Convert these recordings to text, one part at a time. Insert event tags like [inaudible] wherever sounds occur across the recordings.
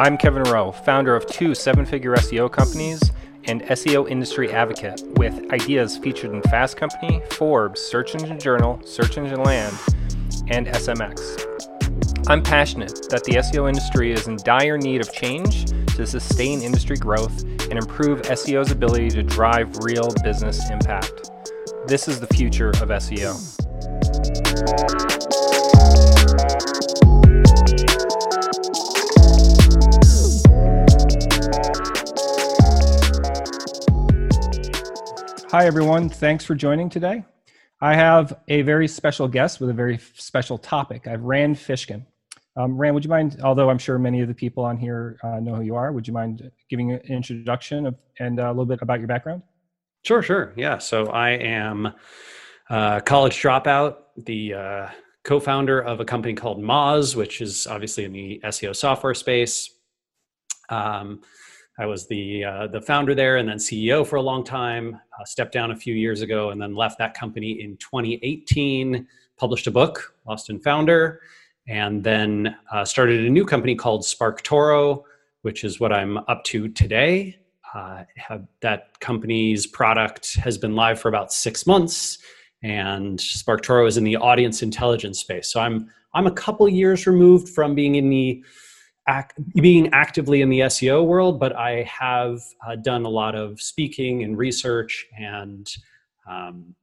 I'm Kevin Rowe, founder of two seven figure SEO companies and SEO industry advocate with ideas featured in Fast Company, Forbes, Search Engine Journal, Search Engine Land, and SMX. I'm passionate that the SEO industry is in dire need of change to sustain industry growth and improve SEO's ability to drive real business impact. This is the future of SEO. Hi, everyone. Thanks for joining today. I have a very special guest with a very special topic. I have Rand Fishkin. Um, Rand, would you mind, although I'm sure many of the people on here uh, know who you are, would you mind giving an introduction of, and uh, a little bit about your background? Sure, sure. Yeah. So I am a college dropout, the uh, co founder of a company called Moz, which is obviously in the SEO software space. Um, I was the uh, the founder there and then CEO for a long time. Uh, stepped down a few years ago and then left that company in 2018. Published a book, Lost and Founder, and then uh, started a new company called SparkToro, which is what I'm up to today. Uh, have, that company's product has been live for about six months, and SparkToro is in the audience intelligence space. So I'm I'm a couple years removed from being in the being actively in the SEO world, but I have uh, done a lot of speaking and research and um,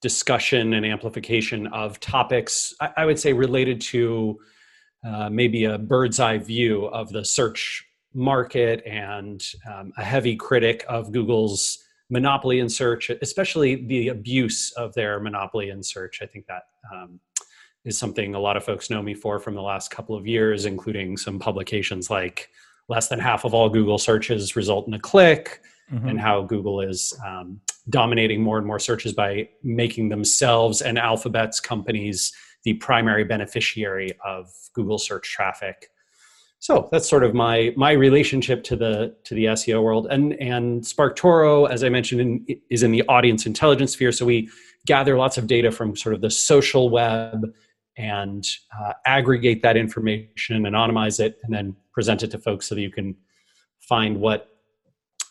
discussion and amplification of topics, I, I would say related to uh, maybe a bird's eye view of the search market and um, a heavy critic of Google's monopoly in search, especially the abuse of their monopoly in search. I think that um, is something a lot of folks know me for from the last couple of years, including some publications like less than half of all Google searches result in a click, mm-hmm. and how Google is um, dominating more and more searches by making themselves and Alphabet's companies the primary beneficiary of Google search traffic. So that's sort of my my relationship to the to the SEO world, and and SparkToro, as I mentioned, in, is in the audience intelligence sphere. So we gather lots of data from sort of the social web and uh, aggregate that information, anonymize it, and then present it to folks so that you can find what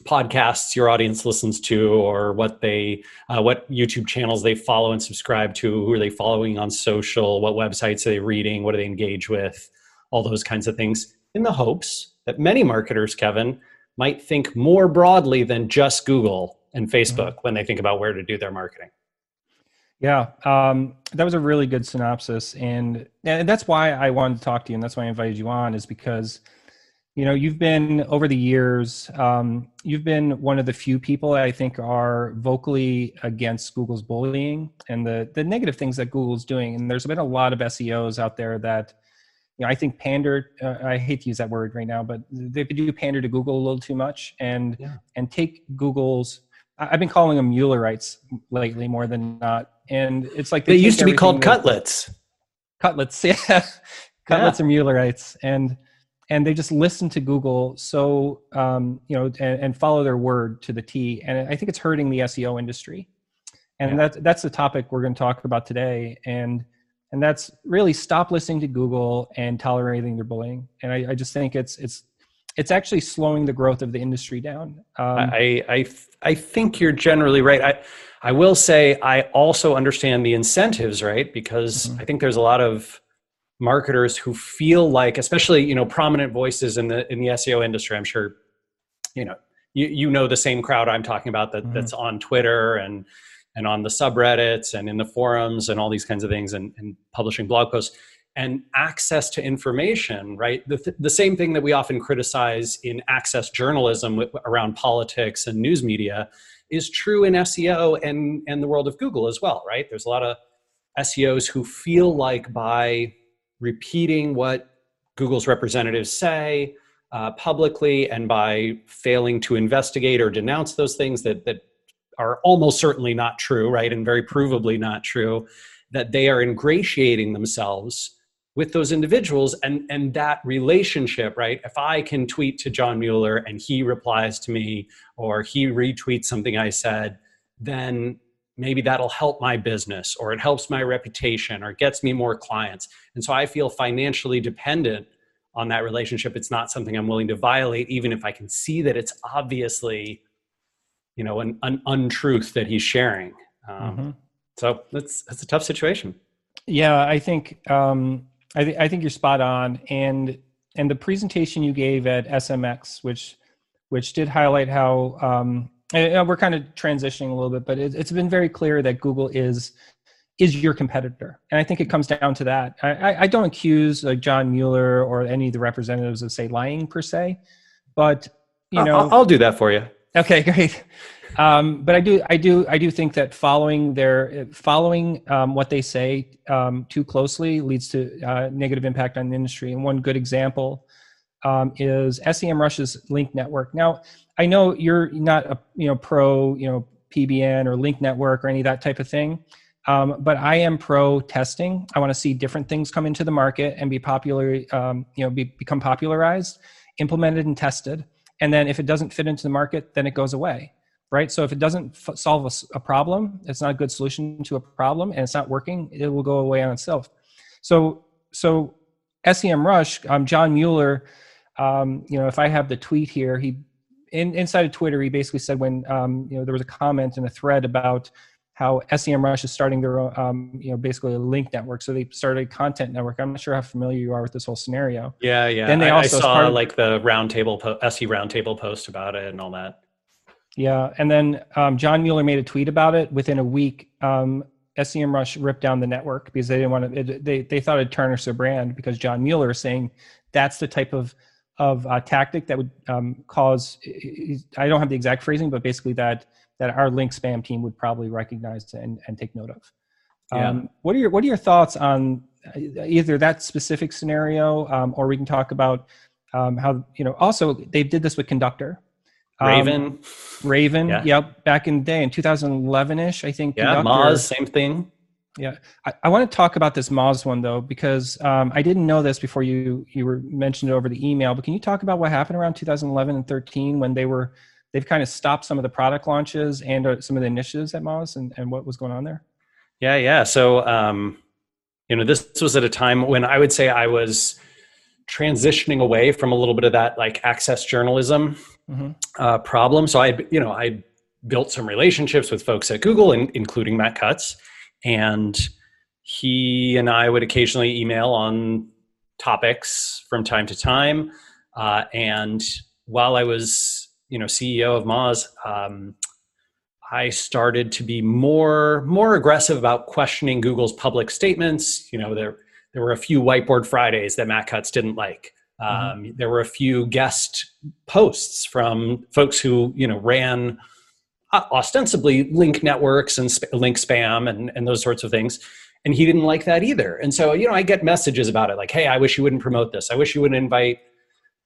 podcasts your audience listens to or what they uh, what youtube channels they follow and subscribe to who are they following on social what websites are they reading what do they engage with all those kinds of things in the hopes that many marketers kevin might think more broadly than just google and facebook mm-hmm. when they think about where to do their marketing yeah, um, that was a really good synopsis, and and that's why I wanted to talk to you, and that's why I invited you on, is because you know you've been over the years, um, you've been one of the few people I think are vocally against Google's bullying and the the negative things that Google's doing, and there's been a lot of SEOs out there that. You know, I think pander. Uh, I hate to use that word right now, but they do pander to Google a little too much, and yeah. and take Google's I've been calling them Muellerites lately more than not, and it's like they, they used to be called cuttlets. Cuttlets, [laughs] yeah, cuttlets yeah. are Muellerites, and and they just listen to Google so um, you know and, and, follow their word to the T, and I think it's hurting the SEO industry, and yeah. that's that's the topic we're going to talk about today, and and that's really stop listening to Google and tolerating their bullying, and I, I just think it's it's it's actually slowing the growth of the industry down. Um, I, I, I think you're generally right. I, I will say I also understand the incentives, right? Because mm-hmm. I think there's a lot of marketers who feel like, especially you know, prominent voices in the in the SEO industry. I'm sure, you know, you you know the same crowd I'm talking about that mm-hmm. that's on Twitter and and on the subreddits and in the forums and all these kinds of things and, and publishing blog posts and access to information, right? The, th- the same thing that we often criticize in access journalism w- around politics and news media is true in SEO and, and the world of Google as well, right? There's a lot of SEOs who feel like by repeating what Google's representatives say uh, publicly and by failing to investigate or denounce those things that, that are almost certainly not true, right? And very provably not true, that they are ingratiating themselves with those individuals and and that relationship right if i can tweet to john mueller and he replies to me or he retweets something i said then maybe that'll help my business or it helps my reputation or gets me more clients. And so I feel financially dependent on that relationship. It's not something I'm willing to violate, even if I can see that it's obviously, you know, an, an untruth that he's sharing. Um, mm-hmm. So that's that's a tough situation. Yeah, I think um, I, th- I think you're spot on, and and the presentation you gave at SMX, which which did highlight how um, we're kind of transitioning a little bit, but it, has been very clear that Google is is your competitor, and I think it comes down to that. I, I don't accuse like John Mueller or any of the representatives of say lying per se, but you know, I'll, I'll do that for you. Okay, great. Um, but I do, I do, I do think that following their following um, what they say um, too closely leads to uh, negative impact on the industry. And one good example um, is SEMrush's link network. Now, I know you're not a you know pro you know PBN or link network or any of that type of thing. Um, but I am pro testing. I want to see different things come into the market and be popular, um, you know, be, become popularized, implemented, and tested. And then if it doesn't fit into the market, then it goes away right? So if it doesn't f- solve a, a, problem, it's not a good solution to a problem, and it's not working, it will go away on itself. So so SEMrush, um, John Mueller, um, you know, if I have the tweet here, he in, inside of Twitter, he basically said when um, you know there was a comment in a thread about how SEMrush is starting their own, um, you know, basically a link network. So they started a content network. I'm not sure how familiar you are with this whole scenario. Yeah, yeah. Then they I, also I saw like the roundtable po- SE roundtable post about it and all that. Yeah, and then um, John Mueller made a tweet about it. Within a week, um, SEMrush ripped down the network because they didn't want to. It, they they thought it'd tarnish their brand because John Mueller is saying that's the type of of uh, tactic that would um, cause. I don't have the exact phrasing, but basically that that our link spam team would probably recognize and, and take note of. Yeah. Um, what are your What are your thoughts on uh, either that specific scenario, um, or we can talk about um, how you know. Also, they did this with Conductor, um, Raven. Raven. Yeah. Yep. Back in the day in 2011 ish, I think. Yeah. Moz, same thing. Yeah. I, I, want to talk about this Moz one though, because um, I didn't know this before you, you were mentioned it over the email, but can you talk about what happened around 2011 and 13 when they were, they've kind of stopped some of the product launches and uh, some of the initiatives at Moz and, and what was going on there? Yeah. Yeah. So, um, you know, this was at a time when I would say I was transitioning away from a little bit of that like access journalism mm-hmm. uh, problem. So I, you know, I built some relationships with folks at Google, in, including Matt Cutts, and he and I would occasionally email on topics from time to time. Uh, and while I was, you know, CEO of Moz, um, I started to be more more aggressive about questioning Google's public statements. You know, there there were a few whiteboard Fridays that Matt Cutts didn't like. Um, mm-hmm. There were a few guest posts from folks who you know ran uh, ostensibly link networks and sp- link spam and, and those sorts of things and he didn't like that either and so you know i get messages about it like hey i wish you wouldn't promote this i wish you wouldn't invite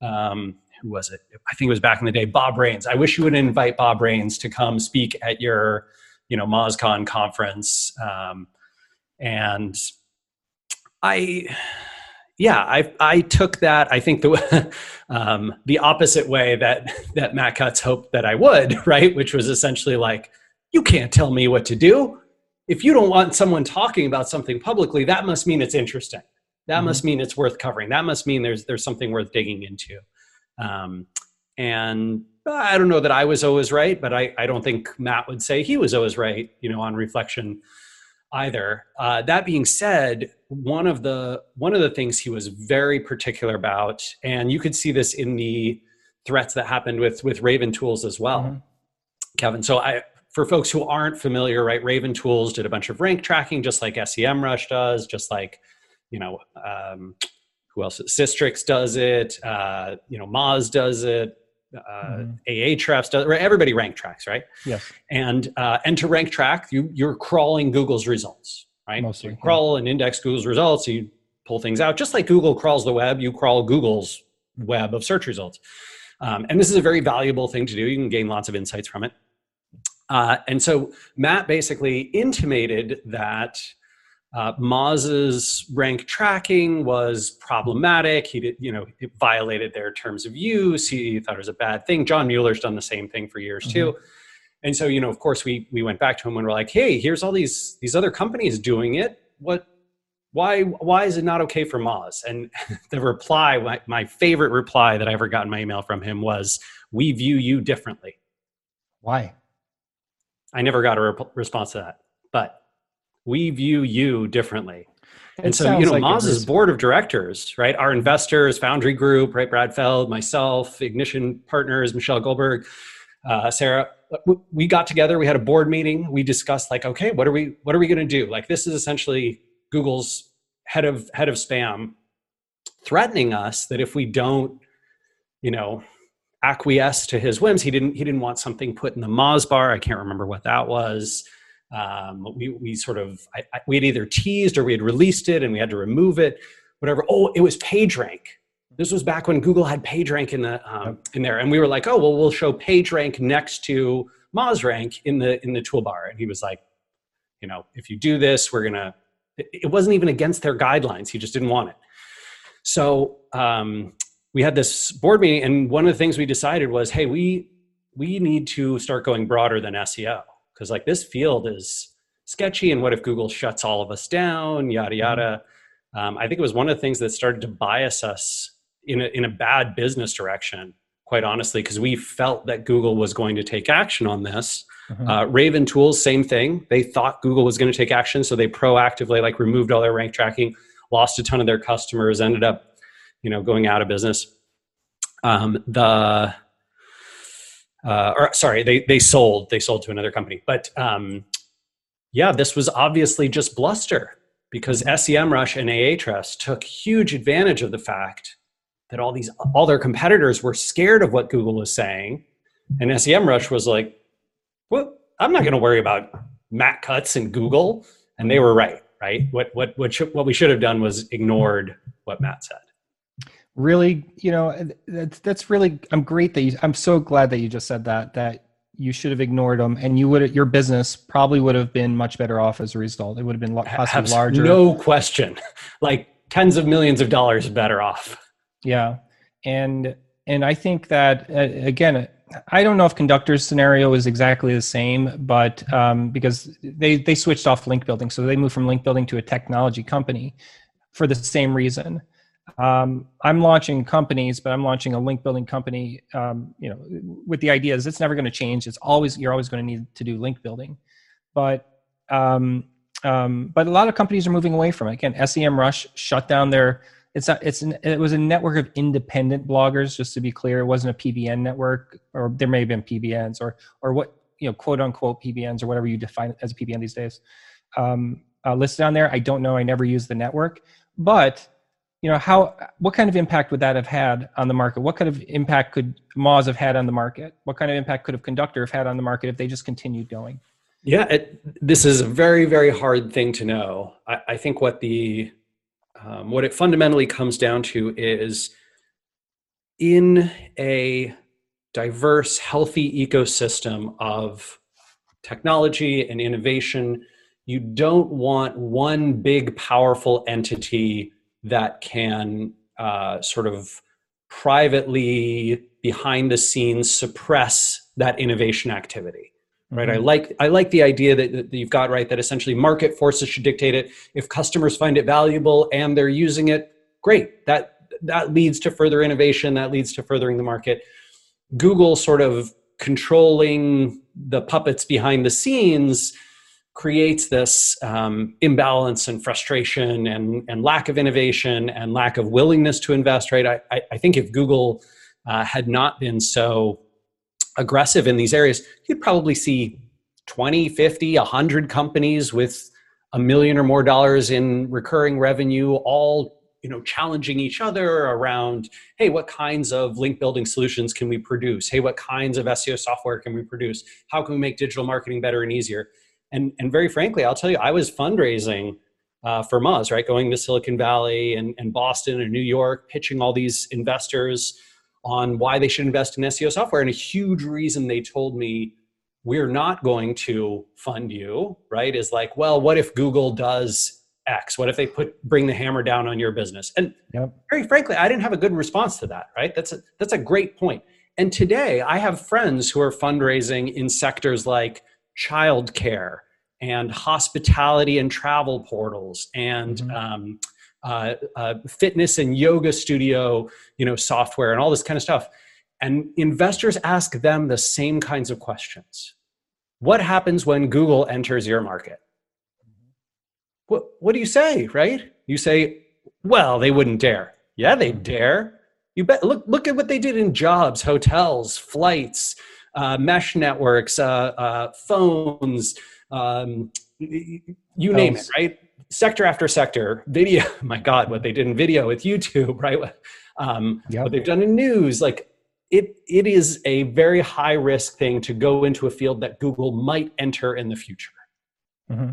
um, who was it i think it was back in the day bob rains i wish you would invite bob rains to come speak at your you know mozcon conference um, and i yeah, I I took that. I think the [laughs] um, the opposite way that [laughs] that Matt Cutts hoped that I would, [laughs] right? Which was essentially like, you can't tell me what to do. If you don't want someone talking about something publicly, that must mean it's interesting. That mm-hmm. must mean it's worth covering. That must mean there's there's something worth digging into. Um, and I don't know that I was always right, but I, I don't think Matt would say he was always right. You know, on reflection, either. Uh, that being said, one of the one of the things he was very particular about, and you could see this in the threats that happened with with Raven Tools as well, mm-hmm. Kevin. So I for folks who aren't familiar, right, Raven Tools did a bunch of rank tracking, just like SEMrush does, just like you know. Um, who else? Sistrix does it. Uh, you know, Moz does it uh, mm-hmm. Ahrefs does, everybody rank tracks, right? Yes. And uh, and to rank track, you you're crawling Google's results, right? Mostly, you crawl yeah. and index Google's results. You pull things out, just like Google crawls the web. You crawl Google's web of search results, um, and this is a very valuable thing to do. You can gain lots of insights from it. Uh, and so Matt basically intimated that uh, Moz's rank tracking was problematic. He did, you know, it violated their terms of use. He thought it was a bad thing. John Mueller's done the same thing for years mm-hmm. too. And so, you know, of course, we we went back to him and we're like, "Hey, here's all these these other companies doing it. What? Why? Why is it not okay for Moz?" And [laughs] the reply, my, my favorite reply that I ever got in my email from him was, "We view you differently." Why? I never got a re- response to that, but we view you differently. It and so, you know, like it Moz's board of directors, right? Our investors, Foundry Group, right? Brad Feld, myself, Ignition Partners, Michelle Goldberg, uh, Sarah. We got together. We had a board meeting. We discussed like, okay, what are we what are we going to do? Like, this is essentially Google's head of head of spam threatening us that if we don't, you know, acquiesce to his whims, he didn't he didn't want something put in the Moz bar. I can't remember what that was um, we, we sort of I, I, we had either teased or we had released it and we had to remove it whatever. Oh it was pagerank. This was back when google had pagerank in the um, in there. And we were like oh well we'll show pagerank next to mozrank in the in the toolbar. And he was like you know if you do this we're gonna it, it wasn't even against their guidelines. He just didn't want it. So um, we had this board meeting and one of the things we decided was hey we we need to start going broader than seo because like this field is sketchy and what if google shuts all of us down yada yada. Um, i think it was one of the things that started to bias us in a, in a bad business direction quite honestly because we felt that google was going to take action on this. Mhm. uh, raven tools same thing. They thought google was going to take action so they proactively like removed all their rank tracking lost a ton of their customers ended up you know going out of business. Um, the uh, or sorry, they they sold they sold to another company. But um, yeah, this was obviously just bluster because SEMrush and Ahrefs took huge advantage of the fact that all these all their competitors were scared of what Google was saying, and SEMrush was like, "Well, I'm not going to worry about Matt Cutts and Google," and they were right. Right? What what what should, what we should have done was ignored what Matt said. Really you know that's that's really i'm great that you i'm so glad that you just said that that you should have ignored them and you would your business probably would have been much better off as a result. It would have been possibly Have larger. no question, [laughs] like tens of millions of dollars better off. yeah. And and i think that uh, again i don't know if conductor's scenario is exactly the same but um, because they they switched off link building. So they moved from link building to a technology company for the same reason um, i'm launching companies but i'm launching a link building company um, you know with the idea is it's never going to change. It's always you're always going to need to do link building. But um, um, but a lot of companies are moving away from it. Again semrush shut down their it's a, it's an, it was a network of independent bloggers just to be clear. It wasn't a pbn network or there may have been pbns or or what you know quote unquote pbns or whatever you define as a pbn these days um, uh, listed on there. I don't know. I never use the network. But you know how what kind of impact would that have had on the market? What kind of impact could moz have had on the market? What kind of impact could have conductor have had on the market if they just continued going? Yeah, it, this is a very, very hard thing to know. I, I think what the um, what it fundamentally comes down to is in a diverse, healthy ecosystem of technology and innovation, you don't want one big, powerful entity that can uh, sort of privately, behind the scenes, suppress that innovation activity right? I Mhm. like i like the idea that, that you've got right that essentially market forces should dictate it. If customers find it valuable and they're using it great. That that leads to further innovation. That leads to furthering the market. Google sort of controlling the puppets behind the scenes creates this um, imbalance and frustration and, and lack of innovation and lack of willingness to invest right? I, I, I think if google uh, had not been so aggressive in these areas, you'd probably see 20, 50, 100 companies with a million or more dollars in recurring revenue all you know challenging each other around hey what kinds of link building solutions can we produce? Hey what kinds of seo software can we produce? How can we make digital marketing better and easier and and very frankly i'll tell you i was fundraising uh, for Moz, right going to silicon valley and, and boston and new york pitching all these investors on why they should invest in SEO software. And a huge reason they told me we're not going to fund you, right? Is like, well, what if Google does X? What if they put bring the hammer down on your business? And Yep. very frankly, I didn't have a good response to that, right? That's a that's a great point. and today I have friends who are fundraising in sectors like childcare and hospitality and travel portals and mm-hmm. um, uh, uh, fitness and yoga studio, you know, software and all this kind of stuff. And investors ask them the same kinds of questions. What happens when Google enters your market? What, what do you say, right? You say, well, they wouldn't dare. Yeah, they dare. You bet. Look, look at what they did in jobs, hotels, flights, uh, mesh networks, uh, uh, phones, um, you name it, right? Sector after sector, video. [laughs] My God, what they did in video with YouTube, [laughs] right? Um, yep. What they've done in news, like it. It is a very high risk thing to go into a field that Google might enter in the future. Mm-hmm.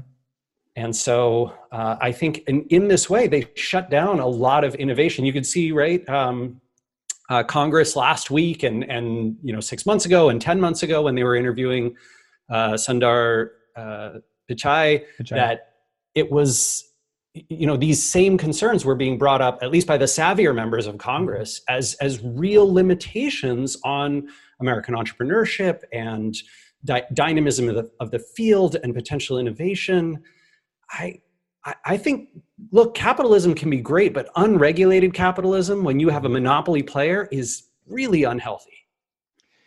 And so uh, I think in, in this way, they shut down a lot of innovation. You could see, right? Um, uh, Congress last week and and you know six months ago and ten months ago when they were interviewing uh, Sundar uh, Pichai, Pichai, that it was you know these same concerns were being brought up at least by the savvier members of Congress mm-hmm. as as real limitations on American entrepreneurship and dy- dynamism of the, of the field and potential innovation. I I think, look, capitalism can be great, but unregulated capitalism, when you have a monopoly player, is really unhealthy.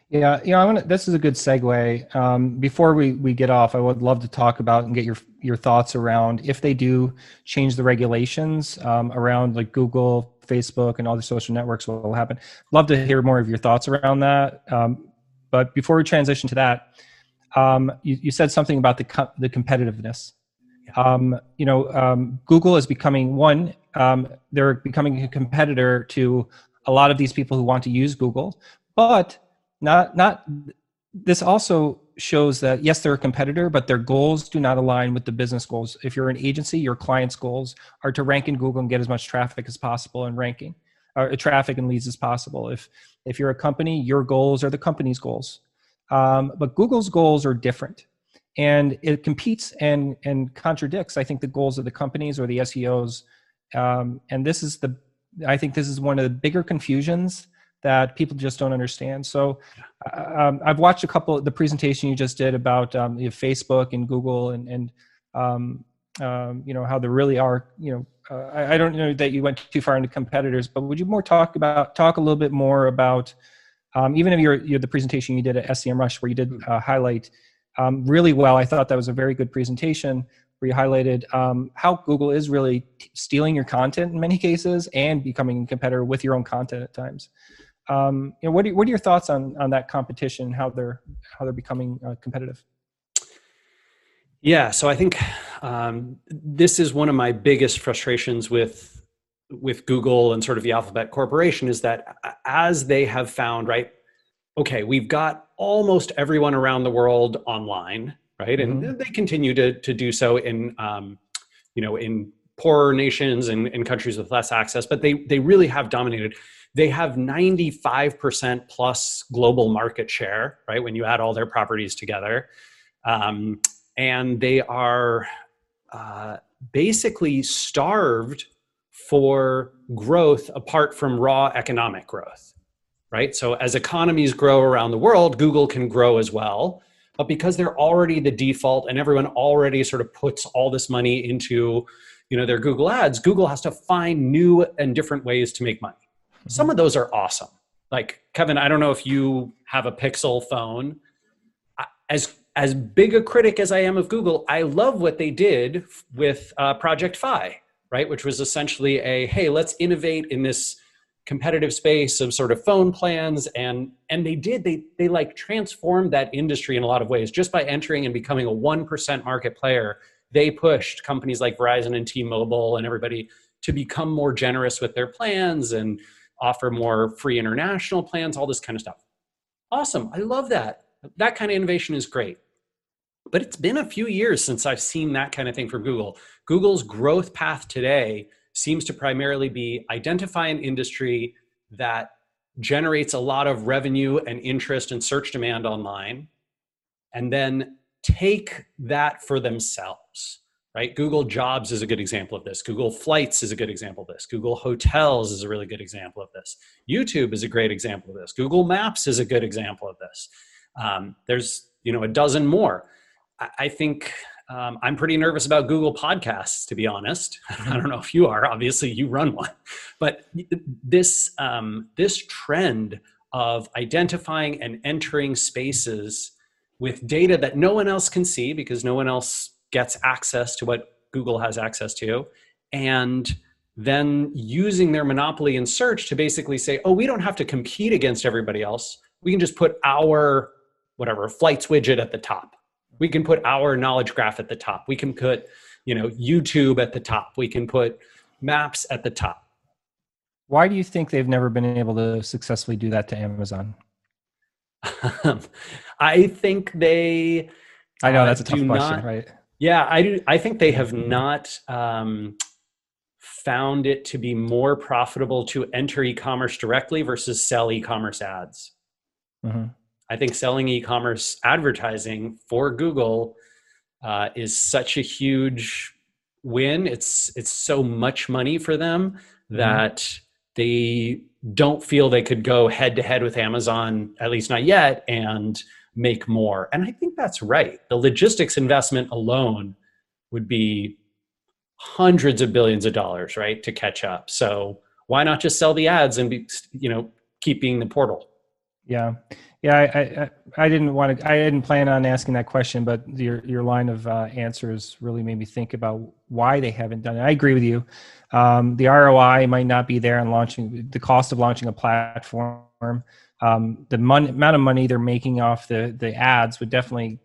Yeah, you know, I want this is a good segue. Um, before we, we get off, I would love to talk about and get your your thoughts around if they do change the regulations um, around like Google, Facebook, and all the social networks. What will happen? Love to hear more of your thoughts around that. Um, but before we transition to that, um, you, you said something about the co- the competitiveness um, you know, um, Google is becoming one. Um, they're becoming a competitor to a lot of these people who want to use Google, but not not. This also shows that yes, they're a competitor, but their goals do not align with the business goals. If you're an agency, your client's goals are to rank in Google and get as much traffic as possible and ranking, or traffic and leads as possible. If if you're a company, your goals are the company's goals. Um, but Google's goals are different and it competes and and contradicts i think the goals of the companies or the seos um, and this is the i think this is one of the bigger confusions that people just don't understand. So um, i've watched a couple of the presentation you just did about um, you know, facebook and google and and um, um, you know how there really are you know uh, I, I, don't know that you went too far into competitors but would you more talk about talk a little bit more about um, even if you're, you're the presentation you did at SEMrush, where you did uh, highlight um, really well. I thought that was a very good presentation where you highlighted um, how Google is really t- stealing your content in many cases and becoming a competitor with your own content at times. Um, you know, what, are, what are your thoughts on, on that competition, how they're, how they're becoming uh, competitive? Yeah, so I think um, this is one of my biggest frustrations with with Google and sort of the Alphabet Corporation is that as they have found, right, okay, we've got almost everyone around the world online, right? And mm-hmm. they continue to, to do so in, um, you know, in poorer nations and in countries with less access, but they, they really have dominated. They have 95% plus global market share, right? When you add all their properties together. Um, and they are uh, basically starved for growth apart from raw economic growth right? So as economies grow around the world, Google can grow as well. But because they're already the default and everyone already sort of puts all this money into you know their Google ads, Google has to find new and different ways to make money. Mm-hmm. Some of those are awesome. Like Kevin, I don't know if you have a Pixel phone. As as big a critic as I am of Google, I love what they did with uh, Project Fi, right? Which was essentially a hey, let's innovate in this competitive space of sort of phone plans and and they did they they like transformed that industry in a lot of ways. Just by entering and becoming a 1% market player they pushed companies like Verizon and T-Mobile and everybody to become more generous with their plans and offer more free international plans all this kind of stuff. Awesome. I love that. That kind of innovation is great. But it's been a few years since i've seen that kind of thing from google. Google's growth path today seems to primarily be identify an industry that generates a lot of revenue and interest and search demand online and then take that for themselves right? Google Jobs is a good example of this. Google Flights is a good example of this. Google Hotels is a really good example of this. YouTube is a great example of this. Google Maps is a good example of this. Um, there's you know a dozen more. I, I think um, I'm pretty nervous about Google Podcasts, to be honest. [laughs] I don't know if you are. Obviously, you run one, [laughs] but this um, this trend of identifying and entering spaces with data that no one else can see because no one else gets access to what Google has access to, and then using their monopoly in search to basically say, oh, we don't have to compete against everybody else. We can just put our whatever flights widget at the top. We can put our knowledge graph at the top. We can put, you know, YouTube at the top. We can put maps at the top. Why do you think they've never been able to successfully do that to Amazon? [laughs] I think they. I know that's a uh, tough question, not, right? Yeah, I do. I think they have not um, found it to be more profitable to enter e-commerce directly versus sell e-commerce ads. Mm-hmm. I think selling e-commerce advertising for Google uh, is such a huge win. It's it's so much money for them mm-hmm. that mm-hmm. they don't feel they could go head to head with Amazon, at least not yet, and make more. And I think that's right. The logistics investment alone would be hundreds of billions of dollars, right, to catch up. So why not just sell the ads and be, you know, keeping the portal? Yeah, yeah. I, I, I didn't want to. I didn't plan on asking that question, but your your line of uh, answers really made me think about why they haven't done it. I agree with you. Um, the ROI might not be there on launching the cost of launching a platform um, the money, amount of money they're making off the the ads would definitely,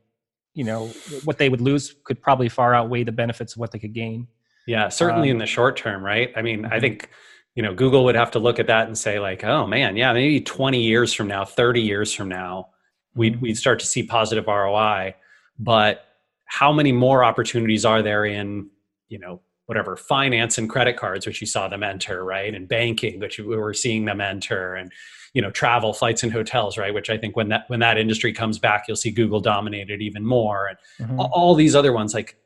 you know, what they would lose could probably far outweigh the benefits of what they could gain. Yeah, certainly um, in the short term, right? I mean, I mm-hmm. think you know Google would have to look at that and say like, oh man, yeah, maybe 20 years from now, 30 years from now, we'd mm-hmm. we'd start to see positive ROI. But how many more opportunities are there in you know whatever finance and credit cards, which you saw them enter, right, and banking, which we were seeing them enter, and you know travel flights and hotels right which i think when that when that industry comes back you'll see google dominated even more and mm-hmm. all these other ones like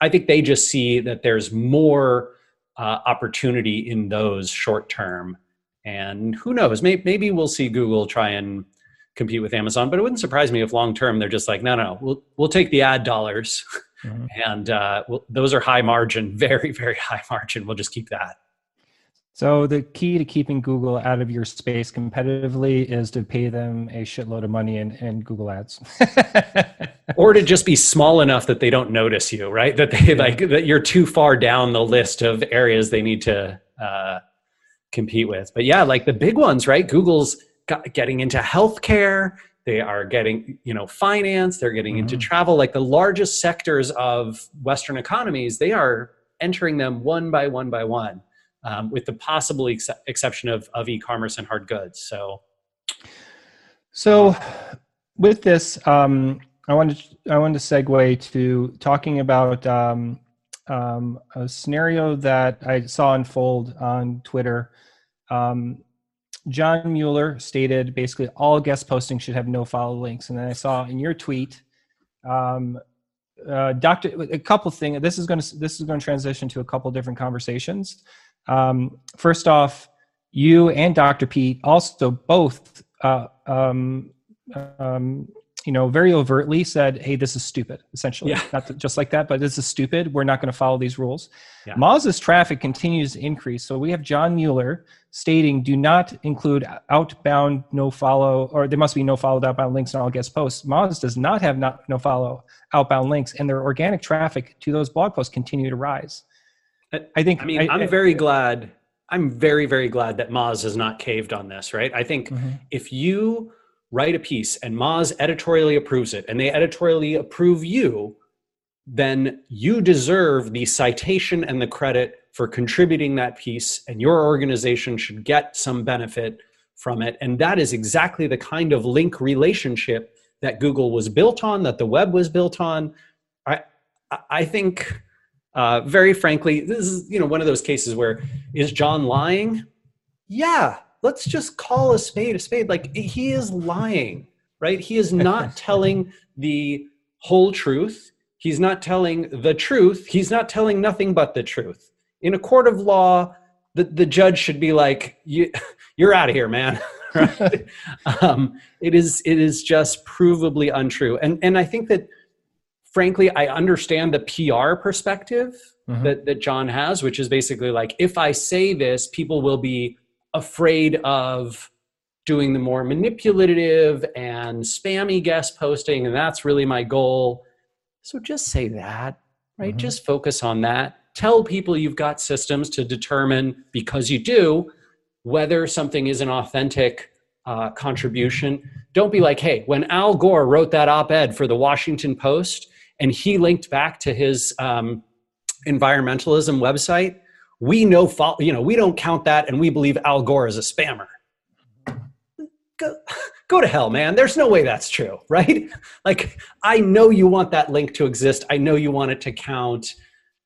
i think they just see that there's more uh, opportunity in those short term. And who knows maybe, maybe we'll see google try and compete with amazon but it wouldn't surprise me if long term they're just like no no we'll, we'll take the ad dollars. Mm-hmm. [laughs] and uh, we'll, those are high margin [laughs] very very high margin. We'll just keep that so the key to keeping Google out of your space competitively is to pay them a shitload of money in, in Google ads. [laughs] or to just be small enough that they don't notice you, right? That they yeah. like that you're too far down the list of areas they need to uh, compete with. But yeah, like the big ones, right? Google's got, getting into healthcare. They are getting, you know, finance. They're getting mm-hmm. into travel. Like the largest sectors of Western economies, they are entering them one by one by one um, with the possible ex- exception of, of e-commerce and hard goods. So, so with this, um, I wanted to, I wanted to segue to talking about um, um, a scenario that I saw unfold on Twitter. Um, John Mueller stated basically all guest postings should have no follow links, and then I saw in your tweet, um, uh, Doctor, a couple things. This is going to this is going to transition to a couple different conversations. Um, first off, you and Dr. Pete also both, uh, um, um, you know, very overtly said, "Hey, this is stupid." Essentially, yeah. not just like that, but this is stupid. We're not going to follow these rules. Yeah. Moz's traffic continues to increase. So we have John Mueller stating, "Do not include outbound no follow, or there must be no followed outbound links on all guest posts." Moz does not have not, no follow outbound links, and their organic traffic to those blog posts continue to rise. I think. I mean, I, am very glad. I'm very, very glad that Moz has not caved on this. Right. I think mm-hmm. if you write a piece and Moz editorially approves it, and they editorially approve you, then you deserve the citation and the credit for contributing that piece, and your organization should get some benefit from it. And that is exactly the kind of link relationship that Google was built on, that the web was built on. I, I think uh, very frankly, this is you know one of those cases where is John lying? Yeah, let's just call a spade a spade. Like he is lying, right? He is not [laughs] telling the whole truth. He's not telling the truth. He's not telling nothing but the truth. In a court of law, the, the judge should be like, you, [laughs] you're out of here, man. right? [laughs] um, it is it is just provably untrue. And and I think that frankly, I understand the PR perspective mm-hmm. that, that John has, which is basically like, if I say this, people will be afraid of doing the more manipulative and spammy guest posting, and that's really my goal. So just say that, right? Mm-hmm. Just focus on that. Tell people you've got systems to determine, because you do, whether something is an authentic uh, contribution. Don't be like, hey, when Al Gore wrote that op ed for the Washington Post and he linked back to his um, environmentalism website, we know, you know, we don't count that and we believe Al Gore is a spammer. Go, go to hell, man. There's no way that's true, right? [laughs] Like, I know you want that link to exist. I know you want it to count.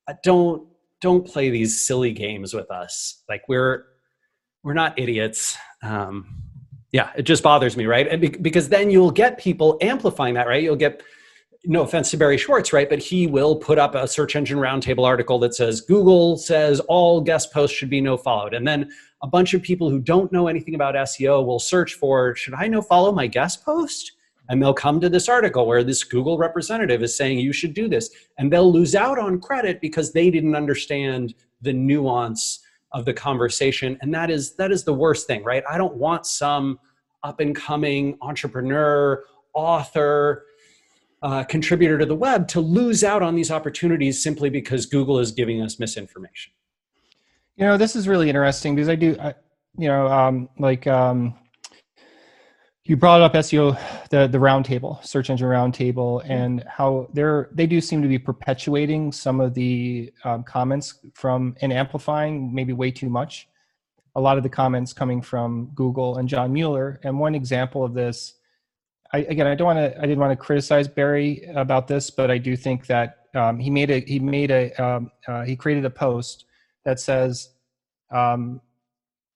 Uh, don't don't play these silly games with us. Like we're we're not idiots. Um, yeah, it just bothers me, right? And be- because then you'll get people amplifying that, right? You'll get no offense to Barry Schwartz, right? But he will put up a search engine roundtable article that says Google says all guest posts should be no followed. And then a bunch of people who don't know anything about SEO will search for, should I no follow my guest post? And they'll come to this article where this Google representative is saying you should do this. And they'll lose out on credit because they didn't understand the nuance of the conversation. And that is that is the worst thing, right? I don't want some up and coming entrepreneur, author, uh, contributor to the web to lose out on these opportunities simply because Google is giving us misinformation. You know, this is really interesting because I do, I, you know, um, like um, you brought up SEO, the the roundtable, search engine roundtable, mm-hmm. and how they're they do seem to be perpetuating some of the um, comments from and amplifying maybe way too much. A lot of the comments coming from Google and John Mueller, and one example of this I, again, I don't want to. I didn't want to criticize Barry about this, but I do think that um, he made a he made a um, uh, he created a post that says um,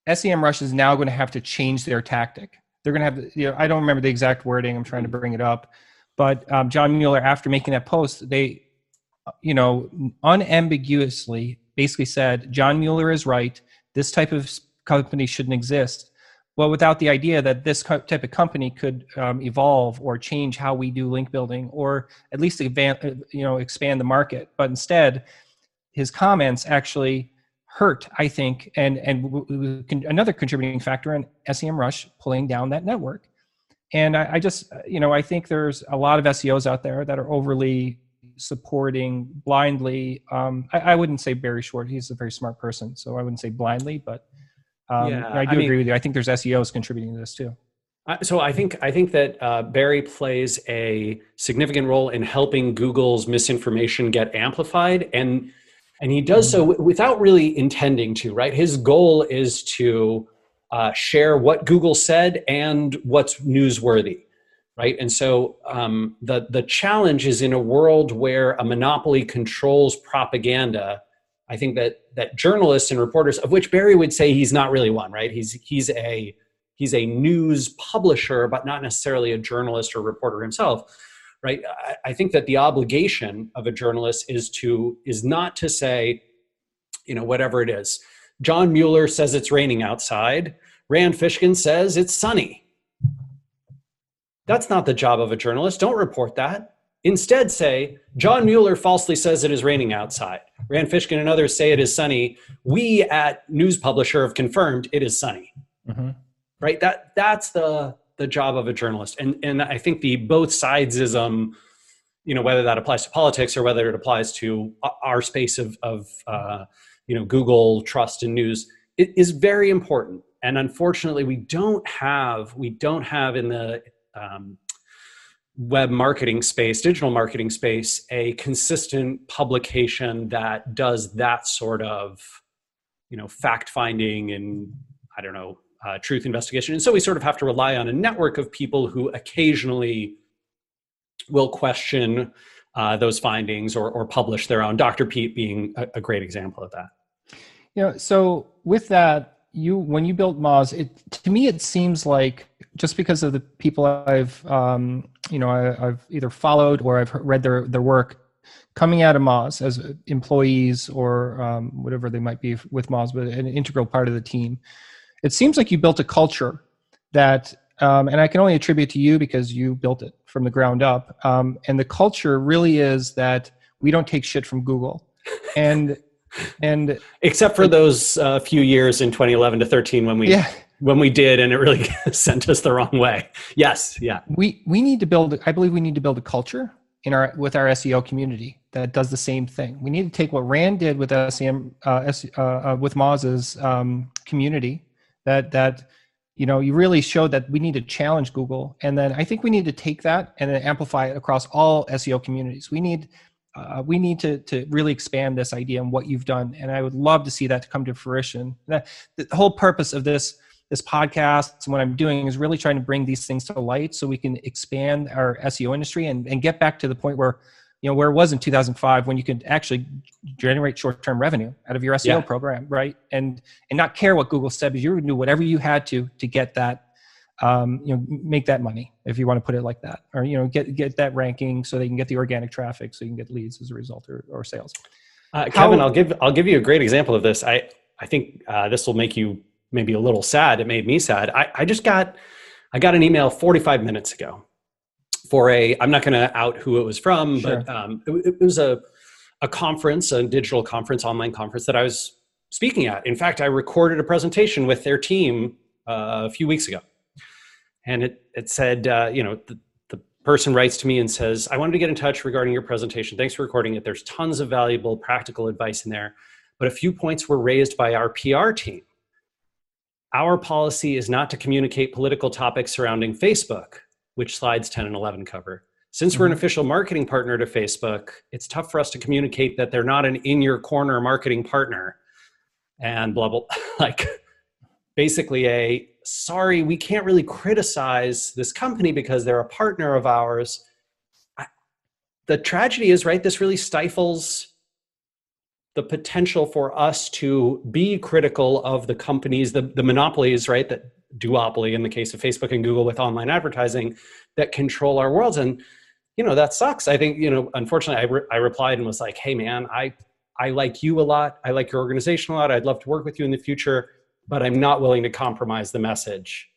SEMrush is now going to have to change their tactic. They're going to have. You know, I don't remember the exact wording. I'm trying to bring it up, but um, John Mueller, after making that post, they, you know, unambiguously basically said John Mueller is right. This type of company shouldn't exist well without the idea that this type of company could um, evolve or change how we do link building or at least advance, uh, you know expand the market. But instead his comments actually hurt i think and and another contributing factor in semrush pulling down that network. And I, I just uh, you know i think there's a lot of seos out there that are overly supporting blindly. Um, I, I, wouldn't say barry schwartz he's a very smart person so i wouldn't say blindly but um, yeah, I do I agree mean, with you. I think there's SEOs contributing to this too. So I think I think that uh, Barry plays a significant role in helping Google's misinformation get amplified, and and he does so w- without really intending to. Right, his goal is to uh, share what Google said and what's newsworthy. Right, and so um, the the challenge is in a world where a monopoly controls propaganda I think that that journalists and reporters, of which Barry would say he's not really one, right? He's he's a he's a news publisher, but not necessarily a journalist or reporter himself, right? I, I think that the obligation of a journalist is to is not to say, you know, whatever it is. John Mueller says it's raining outside. Rand Fishkin says it's sunny. That's not the job of a journalist. Don't report that. Instead, say, John Mueller falsely says it is raining outside. Rand Fishkin and others say it is sunny. We at News Publisher have confirmed it is sunny. Mm-hmm. Right? That that's the the job of a journalist. And and I think the both sidesism, you know, whether that applies to politics or whether it applies to our space of of uh, you know Google trust and news, it is very important. And unfortunately, we don't have we don't have in the um, web marketing space, digital marketing space, a consistent publication that does that sort of, you know, fact finding and I don't know, uh, truth investigation. And so we sort of have to rely on a network of people who occasionally will question uh, those findings or, or publish their own. Dr. Pete being a, a great example of that. Know, so with that, you when you built Moz, it to me it seems like just because of the people I've um, you know I, have either followed or I've read their their work, coming out of Moz as employees or um, whatever they might be with Moz, but an integral part of the team. It seems like you built a culture that, um, and I can only attribute to you because you built it from the ground up. Um, and the culture really is that we don't take shit from Google, and and [laughs] except for those uh, few years in 2011 to 13 when we yeah. When we did and it really [laughs] sent us the wrong way. Yes yeah. We we need to build i believe we need to build a culture in our with our seo community that does the same thing. We need to take what rand did with sem uh, uh, uh, with moz's um, community that that you know you really showed that we need to challenge google. And then i think we need to take that and then amplify it across all seo communities. We need uh, we need to to really expand this idea and what you've done. And i would love to see that come to fruition. That, the whole purpose of this this podcast and what i'm doing is really trying to bring these things to light so we can expand our seo industry and, and get back to the point where you know where it was in 2005 when you could actually generate short-term revenue out of your seo yeah. program right? And and not care what google said because you would do whatever you had to to get that um, you know make that money if you want to put it like that or you know get get that ranking so they can get the organic traffic so you can get leads as a result or, or sales. Uh, kevin How, i'll give i'll give you a great example of this. I i think uh, this will make you maybe a little sad it made me sad i i just got i got an email 45 minutes ago for a i'm not going to out who it was from sure. but um, it, it was a a conference a digital conference online conference that i was speaking at in fact i recorded a presentation with their team uh, a few weeks ago and it it said, uh, you know, the, the person writes to me and says, "I wanted to get in touch regarding your presentation. Thanks for recording it. There's tons of valuable practical advice in there, but a few points were raised by our PR team. Our policy is not to communicate political topics surrounding Facebook, which slides 10 and 11 cover." Since we're an mm-hmm. official marketing partner to Facebook, it's tough for us to communicate that they're not an in your corner marketing partner and blah blah [laughs] like basically a sorry, we can't really criticize this company because they're a partner of ours. I, the tragedy is, right, this really stifles the potential for us to be critical of the companies, the, the monopolies, right, that duopoly in the case of Facebook and Google with online advertising that control our worlds. And, you know, that sucks. I think, you know, unfortunately, I, re- I replied and was like, hey, man, I, I like you a lot. I like your organization a lot. I'd love to work with you in the future but I'm not willing to compromise the message,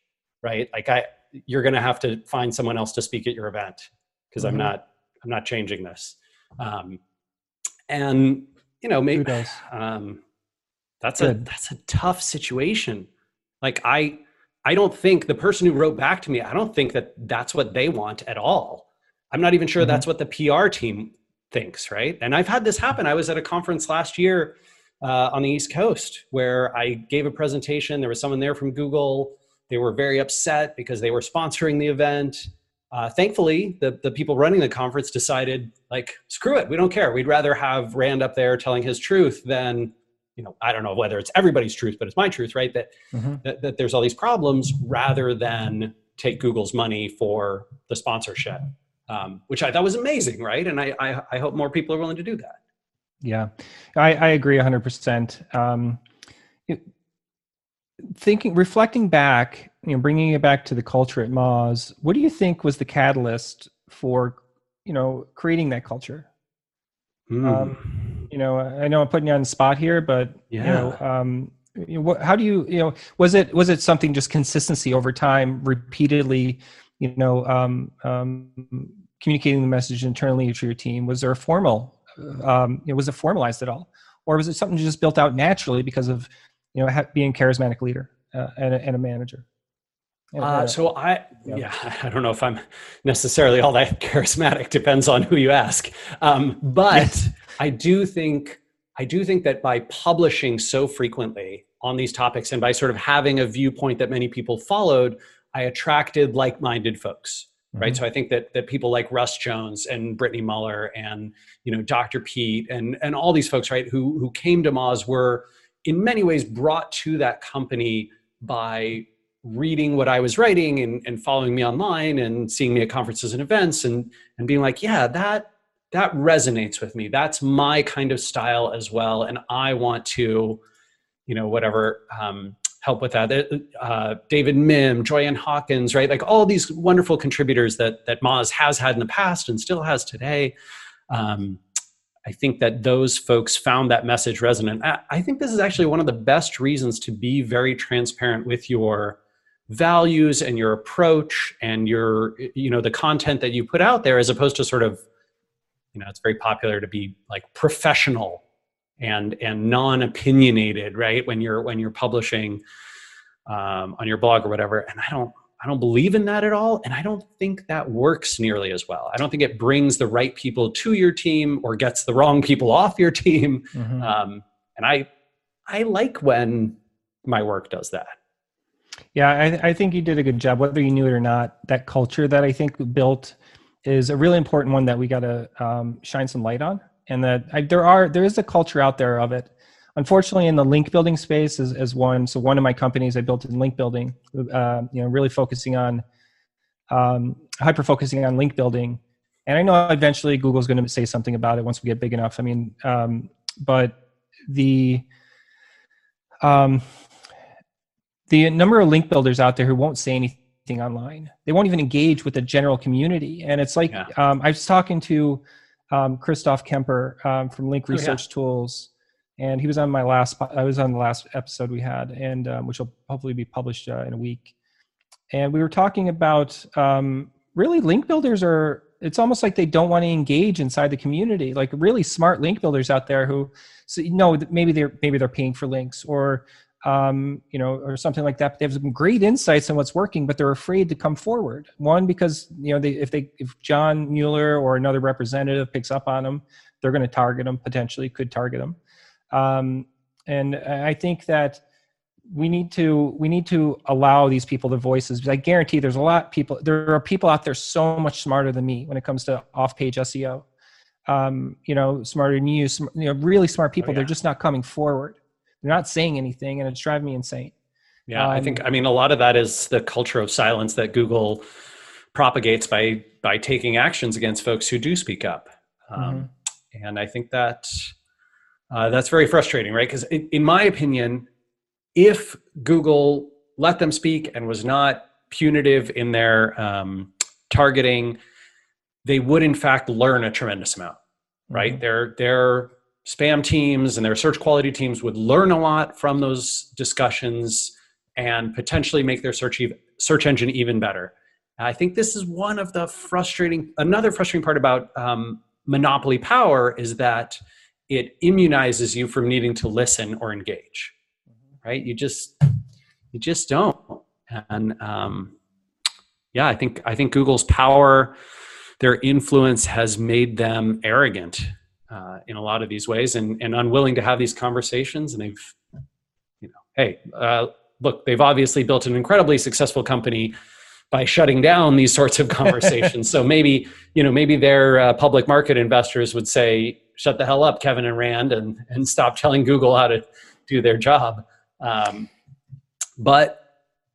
right? Like I, you're going to have to find someone else to speak at your event because mm-hmm. I'm not, I'm not changing this. Um, and you know, maybe um, that's Good. a that's a tough situation. Like I, I don't think the person who wrote back to me, I don't think that that's what they want at all. I'm not even sure mm-hmm. that's what the PR team thinks, right? And I've had this happen. I was at a conference last year uh, on the East Coast where I gave a presentation. There was someone there from Google. They were very upset because they were sponsoring the event. Uh, thankfully, the, the people running the conference decided, like, screw it, we don't care. We'd rather have Rand up there telling his truth than, you know, I don't know whether it's everybody's truth, but it's my truth, right? That, mm-hmm. that, that there's all these problems rather than take Google's money for the sponsorship, um, which I thought was amazing, right? And I, I, I hope more people are willing to do that. Yeah, I, I agree 100%. Um, thinking, reflecting back, you know, bringing it back to the culture at Moz, what do you think was the catalyst for, you know, creating that culture? Mm. Um, you know, I know I'm putting you on the spot here, but yeah. you know, um, you know, what, how do you, you know, was it was it something just consistency over time, repeatedly, you know, um, um, communicating the message internally to your team? Was there a formal um, you know, was it formalized at all, or was it something just built out naturally because of you know being charismatic leader uh, and, a, and, a, manager? Uh, so I, yeah. yeah. [laughs] I don't know if I'm necessarily all that [laughs] charismatic. Depends on who you ask. Um, but. [laughs] I do think I do think that by publishing so frequently on these topics and by sort of having a viewpoint that many people followed, I attracted like-minded folks mm-hmm. right so i think that that people like russ jones and britney muller and you know dr pete and and all these folks right who who came to moz were in many ways brought to that company by reading what i was writing and, and following me online and seeing me at conferences and events and and being like yeah that that resonates with me that's my kind of style as well and i want to you know whatever um, help with that. Uh, David Mihm, Joyanne Hawkins, right? Like all these wonderful contributors that that Moz has had in the past and still has today. Um, I think that those folks found that message resonant. I think this is actually one of the best reasons to be very transparent with your values and your approach and your you know the content that you put out there as opposed to sort of you know it's very popular to be like professional and and non-opinionated right when you're when you're publishing um, on your blog or whatever. And i don't i don't believe in that at all and i don't think that works nearly as well. I don't think it brings the right people to your team or gets the wrong people off your [laughs] team. Mm-hmm. um, and i i like when my work does that yeah, I, I, think you did a good job, whether you knew it or not. That culture that I think built is a really important one that we got to um, shine some light on, and that I, there are there is a culture out there of it. Unfortunately, in the link building space, as, as one so one of my companies I built in link building, uh, you know, really focusing on um, hyper focusing on link building, and I know eventually Google's going to say something about it once we get big enough. I mean, um, but the um, the number of link builders out there who won't say anything online they won't even engage with the general community and it's like yeah. um, i was talking to um, christoph cemper um, from link research oh, yeah. tools and he was on my last i was on the last episode we had and um, which will hopefully be published uh, in a week and we were talking about um, really link builders are it's almost like they don't want to engage inside the community like really smart link builders out there who so, you know maybe they're maybe they're paying for links or um, you know, or something like that. But they have some great insights on what's working, but they're afraid to come forward. One, because you know, they, if they if John Mueller or another representative picks up on them, they're going to target them potentially, could target them. Um, and I think that we need to we need to allow these people their voices. I guarantee there's a lot of people. There are people out there so much smarter than me when it comes to off-page SEO. Um, you know, smarter than you. Sm- you know, really smart people. Oh, yeah. They're just not coming forward. They're not saying anything, and it's driving me insane. Yeah, um, I think I mean a lot of that is the culture of silence that Google propagates by by taking actions against folks who do speak up, um, mm-hmm. and I think that uh, that's very frustrating, right? Because in, in my opinion, if Google let them speak and was not punitive in their um, targeting, they would in fact learn a tremendous amount, right? Mm-hmm. They're they're spam teams and their search quality teams would learn a lot from those discussions and potentially make their search ev- search engine even better. I think this is one of the frustrating another frustrating part about um, monopoly power is that it immunizes you from needing to listen or engage. Right? You just you just don't. And um, yeah, I think I think Google's power, their influence has made them arrogant uh, in a lot of these ways and, and unwilling to have these conversations. And they've, you know, hey, uh, look, they've obviously built an incredibly successful company by shutting down these sorts of [laughs] conversations. so maybe, you know, maybe their uh, public market investors would say, shut the hell up, Kevin and Rand, and, and stop telling Google how to do their job. Um, but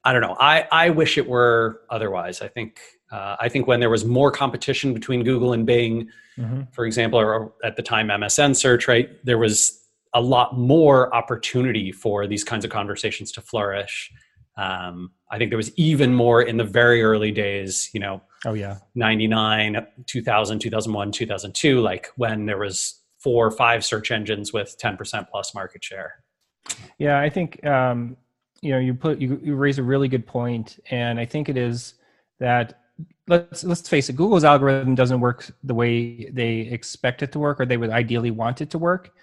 I don't know. I, I wish it were otherwise. I think uh, I think when there was more competition between Google and Bing, mm-hmm. for example, or at the time MSN search, right, there was a lot more opportunity for these kinds of conversations to flourish. Um, I think there was even more in the very early days, you know, oh yeah, 99, 2000, 2001, 2002, like when there was four or five search engines with 10% plus market share. Yeah, I think, um, you know, you put, you, you raise a really good point, And I think it is that let's let's face it google's algorithm doesn't work the way they expect it to work or they would ideally want it to work.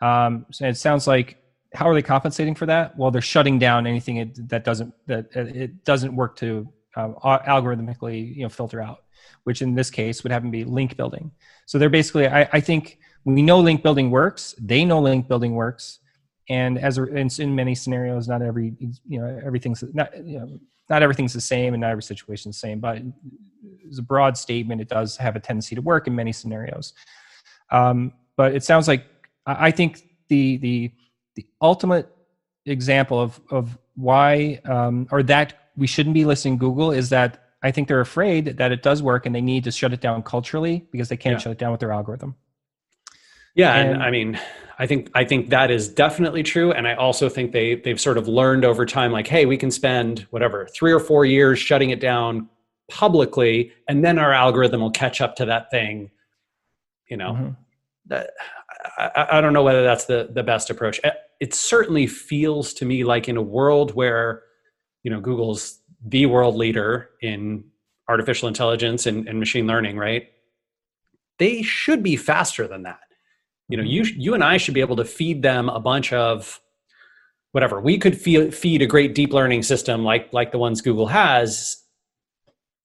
Um, so it sounds like how are they compensating for that? Well they're shutting down anything that doesn't that it doesn't work to um, algorithmically you know filter out which in this case would happen to be link building. So they're basically I, I think we know link building works they know link building works and as in, in many scenarios not every you know everything's not you know not everything's the same and not every situation's the same, but it's a broad statement. It does have a tendency to work in many scenarios. Um, but it sounds like I think the the the ultimate example of of why um, or that we shouldn't be listening Google is that I think they're afraid that it does work and they need to shut it down culturally because they can't yeah. shut it down with their algorithm. Yeah, and, and I mean, I think I think that is definitely true, and I also think they they've sort of learned over time, like, hey, we can spend whatever three or four years shutting it down publicly, and then our algorithm will catch up to that thing, you know, mm-hmm. that I, I don't know whether that's the the best approach. It certainly feels to me like in a world where you know Google's the world leader in artificial intelligence and, and machine learning, right? They should be faster than that. You know, you you and I should be able to feed them a bunch of whatever. We could feed, feed a great deep learning system like like the ones Google has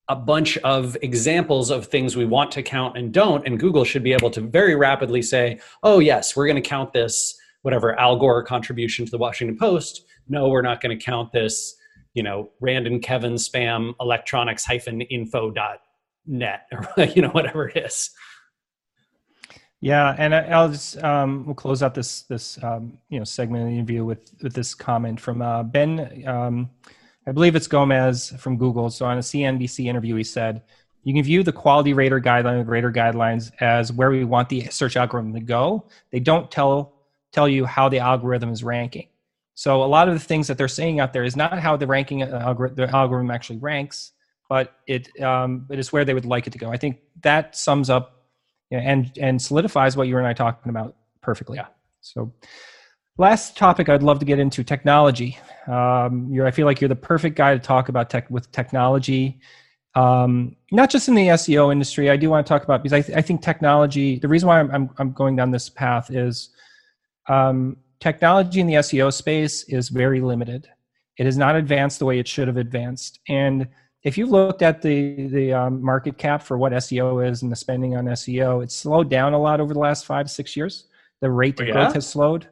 a bunch of examples of things we want to count and don't and google should be able to very rapidly say oh yes we're going to count this whatever al gore contribution to the washington post no we're not going to count this you know random kevin spam electronics hyphen info dot net [laughs] or you know whatever it is yeah and i'll just um, we'll close out this this um, you know segment of the interview with with this comment from uh, ben um, I believe it's Gomes from Google. So on a CNBC interview, he said, you can view the quality rater guideline, rater guidelines as where we want the search algorithm to go. They don't tell tell you how the algorithm is ranking. So a lot of the things that they're saying out there is not how the ranking uh, the algorithm actually ranks, but it um, it is where they would like it to go. I think that sums up and and solidifies what you and I talking about perfectly. Yeah. So Last topic I'd love to get into technology. Um, you're, I feel like you're the perfect guy to talk about tech with technology, um, not just in the SEO industry. I do want to talk about because I, th- I think technology. The reason why I'm, I'm, I'm going down this path is um, technology in the SEO space is very limited. It has not advanced the way it should have advanced, and if you've looked at the the um, market cap for what SEO is and the spending on SEO, it's slowed down a lot over the last five six years. The rate of oh, yeah? growth has slowed.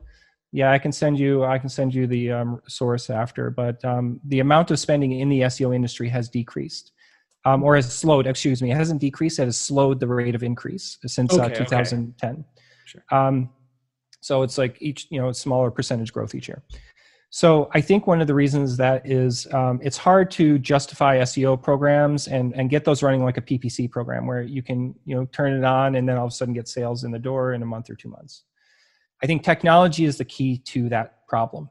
Yeah, I can send you. I can send you the um, source after. But um, the amount of spending in the SEO industry has decreased, um, or has slowed. Excuse me, it hasn't decreased. It has slowed the rate of increase since uh, okay, uh, 2010. Okay. Sure. Um, so it's like each, you know, smaller percentage growth each year. So I think one of the reasons that is um, it's hard to justify SEO programs and and get those running like a PPC program where you can you know turn it on and then all of a sudden get sales in the door in a month or two months. I think technology is the key to that problem.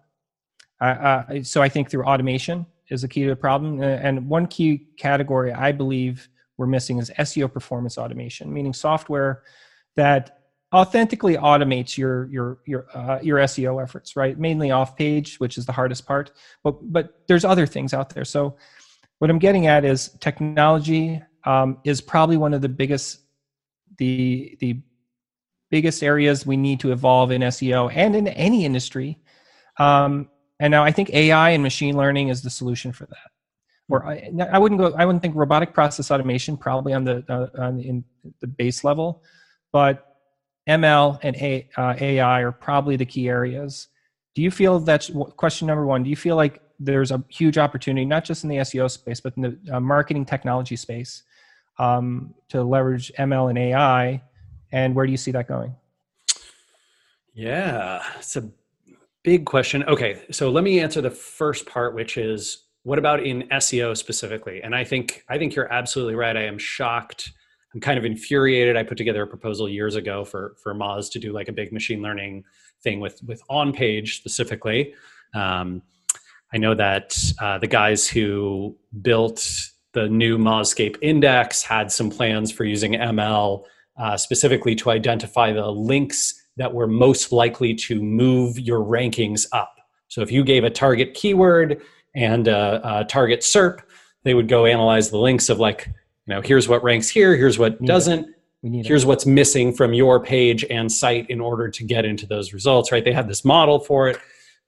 Uh, uh, so I think through automation is the key to the problem. And one key category I believe we're missing is SEO performance automation, meaning software that authentically automates your your your uh, your SEO efforts, right? Mainly off page, which is the hardest part, but but there's other things out there. So what I'm getting at is technology um, is probably one of the biggest the the biggest areas we need to evolve in SEO and in any industry. Um, and now I think AI and machine learning is the solution for that. Or I, I wouldn't go. I wouldn't think robotic process automation probably on the uh, on the, in the base level, but ML and A, uh, AI are probably the key areas. Do you feel that's question number one? Do you feel like there's a huge opportunity, not just in the SEO space, but in the uh, marketing technology space, um, to leverage ML and AI and where do you see that going? Yeah, it's a big question. Okay, so let me answer the first part, which is what about in SEO specifically? And I think I think you're absolutely right. I am shocked. I'm kind of infuriated. I put together a proposal years ago for for Moz to do like a big machine learning thing with with on page specifically. Um, I know that uh, the guys who built the new Mozscape index had some plans for using ML uh, specifically to identify the links that were most likely to move your rankings up. So if you gave a target keyword and a, a target SERP, they would go analyze the links of like, you know, here's what ranks here, here's what doesn't, here's it. what's missing from your page and site in order to get into those results, right? They had this model for it,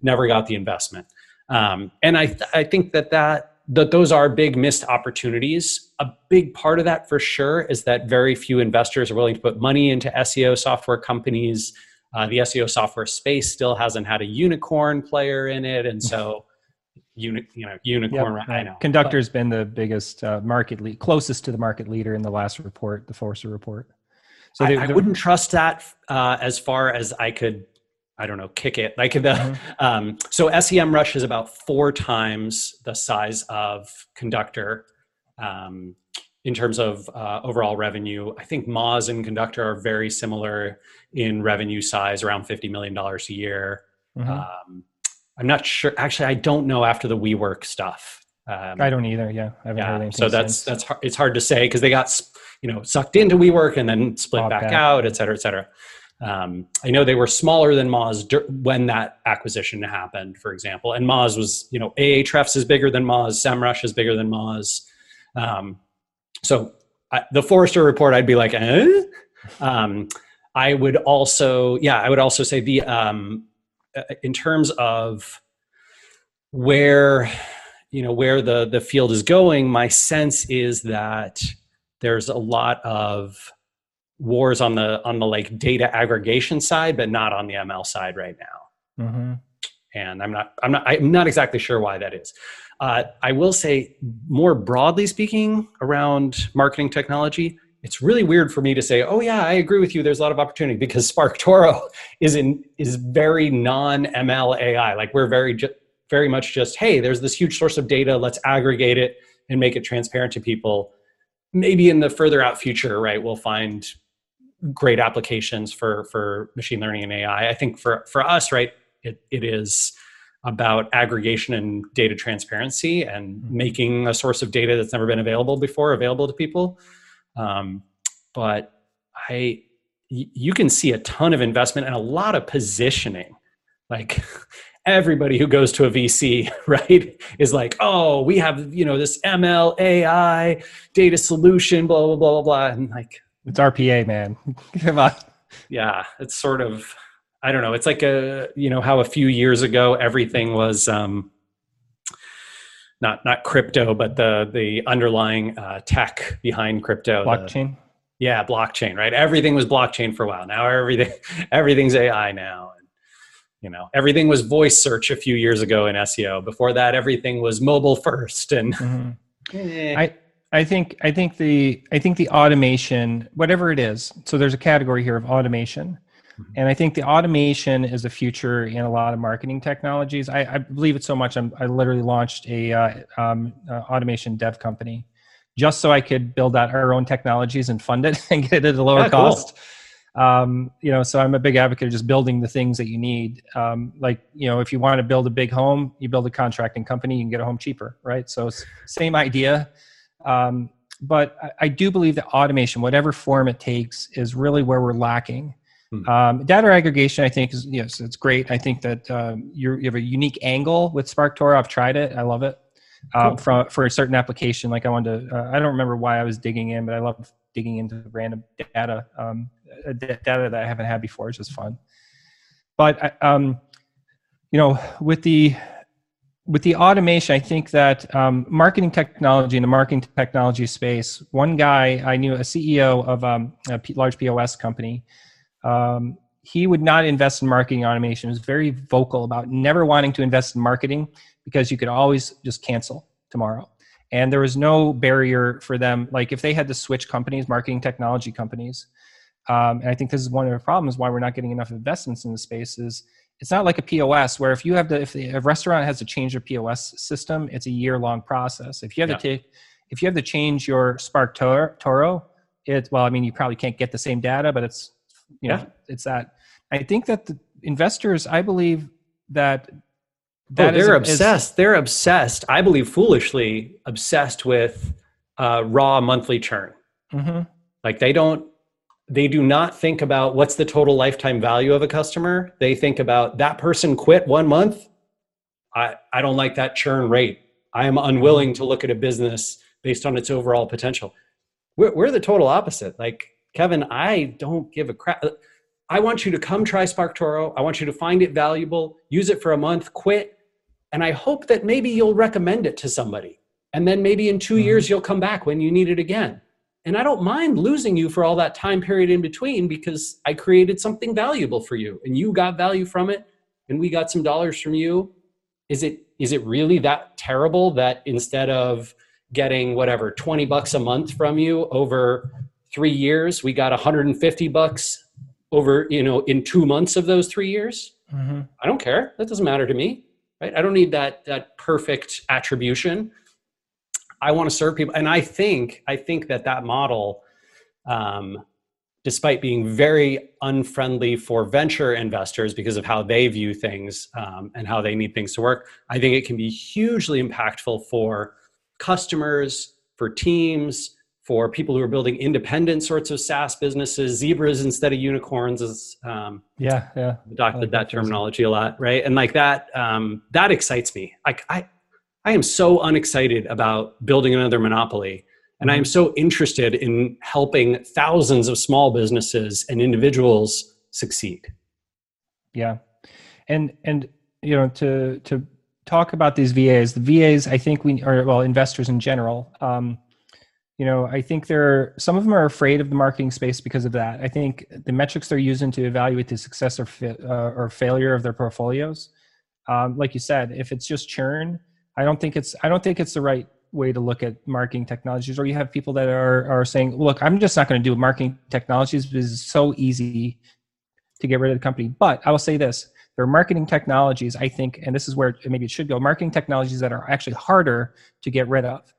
never got the investment. Um, and I, th- I think that that that those are big missed opportunities. A big part of that for sure is that very few investors are willing to put money into SEO software companies. Uh, the SEO software space still hasn't had a unicorn player in it, and so uni, you know unicorn. Yep. I know Conductor's but, been the biggest uh, market lead, closest to the market leader in the last report, the Forrester report. So they, I, I wouldn't trust that uh, as far as I could I don't know, kick it. Like the mm-hmm. [laughs] um, so SEMrush is about four times the size of Conductor um, in terms of uh, overall revenue. I think Moz and Conductor are very similar in revenue size, around fifty million dollars a year. Mm-hmm. Um, I'm not sure. Actually, I don't know after the WeWork stuff. Um, I don't either. Yeah, I haven't yeah, heard anything. So that's since. that's hard, it's hard to say because they got you know sucked into WeWork and then split back, back, out, et cetera, et cetera. Um, I know they were smaller than Moz when that acquisition happened, for example. And Moz was, you know, Ahrefs is bigger than Moz, SEMrush is bigger than Moz. Um, so I, the Forrester report, I'd be like, eh? Um, I would also, yeah, I would also say the um, in terms of where you know where the the field is going. My sense is that there's a lot of wars on the on the like data aggregation side, but not on the ML side right now. Mm-hmm. And I'm not I'm not I'm not exactly sure why that is. Uh, I will say more broadly speaking around marketing technology, it's really weird for me to say, "Oh yeah, I agree with you. There's a lot of opportunity," because SparkToro [laughs] is in is very non ML AI. Like we're very ju- very much just, "Hey, there's this huge source of data. Let's aggregate it and make it transparent to people." Maybe in the further out future, right, we'll find great applications for for machine learning and AI. I think for for us, right, it it is about aggregation and data transparency and mm-hmm. making a source of data that's never been available before available to people. Um, but I, you can see a ton of investment and a lot of positioning. Like [laughs] everybody who goes to a VC, [laughs] right, is like, oh, we have you know this ML AI data solution, blah blah blah blah blah, and like it's RPA, man. [laughs] Come on. Yeah, it's sort of I don't know. It's like a you know how a few years ago everything was um, not not crypto, but the the underlying uh, tech behind crypto, blockchain. The, yeah, blockchain. Right. Everything was blockchain for a while. Now everything [laughs] everything's AI now. And, you know, everything was voice search a few years ago in SEO. Before that, everything was mobile first. And [laughs] mm-hmm. eh. I I think I think the I think the automation, whatever it is. So there's a category here of automation. And I think the automation is the future in a lot of marketing technologies. I, I believe it so much. I'm, i literally launched a uh, um, uh, automation dev company just so I could build out our own technologies and fund it [laughs] and get it at a lower yeah, cost. Cool. Um, you know, so I'm a big advocate of just building the things that you need. Um, like, you know, if you want to build a big home, you build a contracting company, you can get a home cheaper, right? So it's same idea. Um, but I, I do believe that automation, whatever form it takes, is really where we're lacking. Hmm. Um, data aggregation, I think, is yes, it's great. I think that um, you have a unique angle with SparkToro. I've tried it. I love it. Uh, cool. for for a certain application, like I wanted to, uh, I don't remember why I was digging in, but I love digging into random data, um, uh, data that I haven't had before. It's just fun. But um, you know, with the with the automation, I think that um, marketing technology in the marketing technology space, one guy I knew, a CEO of um, a large POS company, um, he would not invest in marketing automation. He was very vocal about never wanting to invest in marketing because you could always just cancel tomorrow. And there was no barrier for them. Like if they had to switch companies, marketing technology companies, um, and I think this is one of the problems why we're not getting enough investments in the space is it's not like a POS where if you have to, if the, a restaurant has to change their POS system, it's a year long process. If you have yeah. to take, if you have to change your SparkToro, it, well, I mean, you probably can't get the same data, but it's you know, yeah. it's that. I think that the investors, I believe that that oh, they're is, obsessed. Is, they're obsessed. I believe foolishly obsessed with uh, raw monthly churn. Mm-hmm. Like they don't, they do not think about what's the total lifetime value of a customer. They think about that person quit one month. I, I don't like that churn rate. I am unwilling to look at a business based on its overall potential. We're, we're the total opposite. Like Kevin, I don't give a crap. I want you to come try Spark SparkToro. I want you to find it valuable, use it for a month, quit. And I hope that maybe you'll recommend it to somebody. And then maybe in 2 mm-hmm. years, you'll come back when you need it again. And I don't mind losing you for all that time period in between because I created something valuable for you and you got value from it and we got some dollars from you. Is it is it really that terrible that instead of getting whatever 20 bucks a month from you over three years we got 150 bucks over you know in two months of those three years. Mm-hmm. i don't care. That doesn't matter to me right? I don't need that that perfect attribution. I want to serve people. And i think i think that that model um, despite being very unfriendly for venture investors because of how they view things um, and how they need things to work i think it can be hugely impactful for customers for teams for people who are building independent sorts of SaaS businesses, zebras instead of unicorns is um, yeah, yeah. Adopted like that, that terminology a lot, right? And like that, um, that excites me. Like I, I am so unexcited about building another monopoly, and I am so interested in helping thousands of small businesses and individuals succeed. Yeah, and and you know to to talk about these VAs, the VAs, I think we are well investors in general. Um, you know i think they're some of them are afraid of the marketing space because of that. I think the metrics they're using to evaluate the success or, fa- uh, or failure of their portfolios um, like you said if it's just churn i don't think it's i don't think it's the right way to look at marketing technologies or you have people that are are saying look i'm just not going to do marketing technologies because it's so easy to get rid of the company. But i will say this there are marketing technologies i think and this is where maybe it should go marketing technologies that are actually harder to get rid of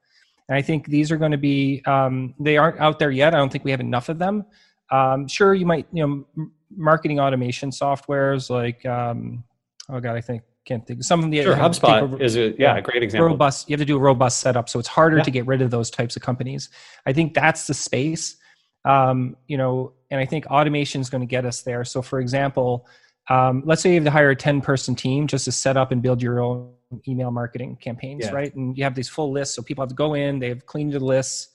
and I think these are going to be, um, they aren't out there yet. I don't think we have enough of them. Um, sure, you might, you know, marketing automation softwares like, um, oh God, I think, can't think. Some of the sure, HubSpot a, is a yeah, a great example. Robust. You have to do a robust setup, so it's harder yeah. to get rid of those types of companies. I think that's the space, um, you know, and I think automation is going to get us there. So, for example, um, let's say you have to hire a 10 person team just to set up and build your own email marketing campaigns, yeah. right? And you have these full lists. So people have to go in, they have cleaned the lists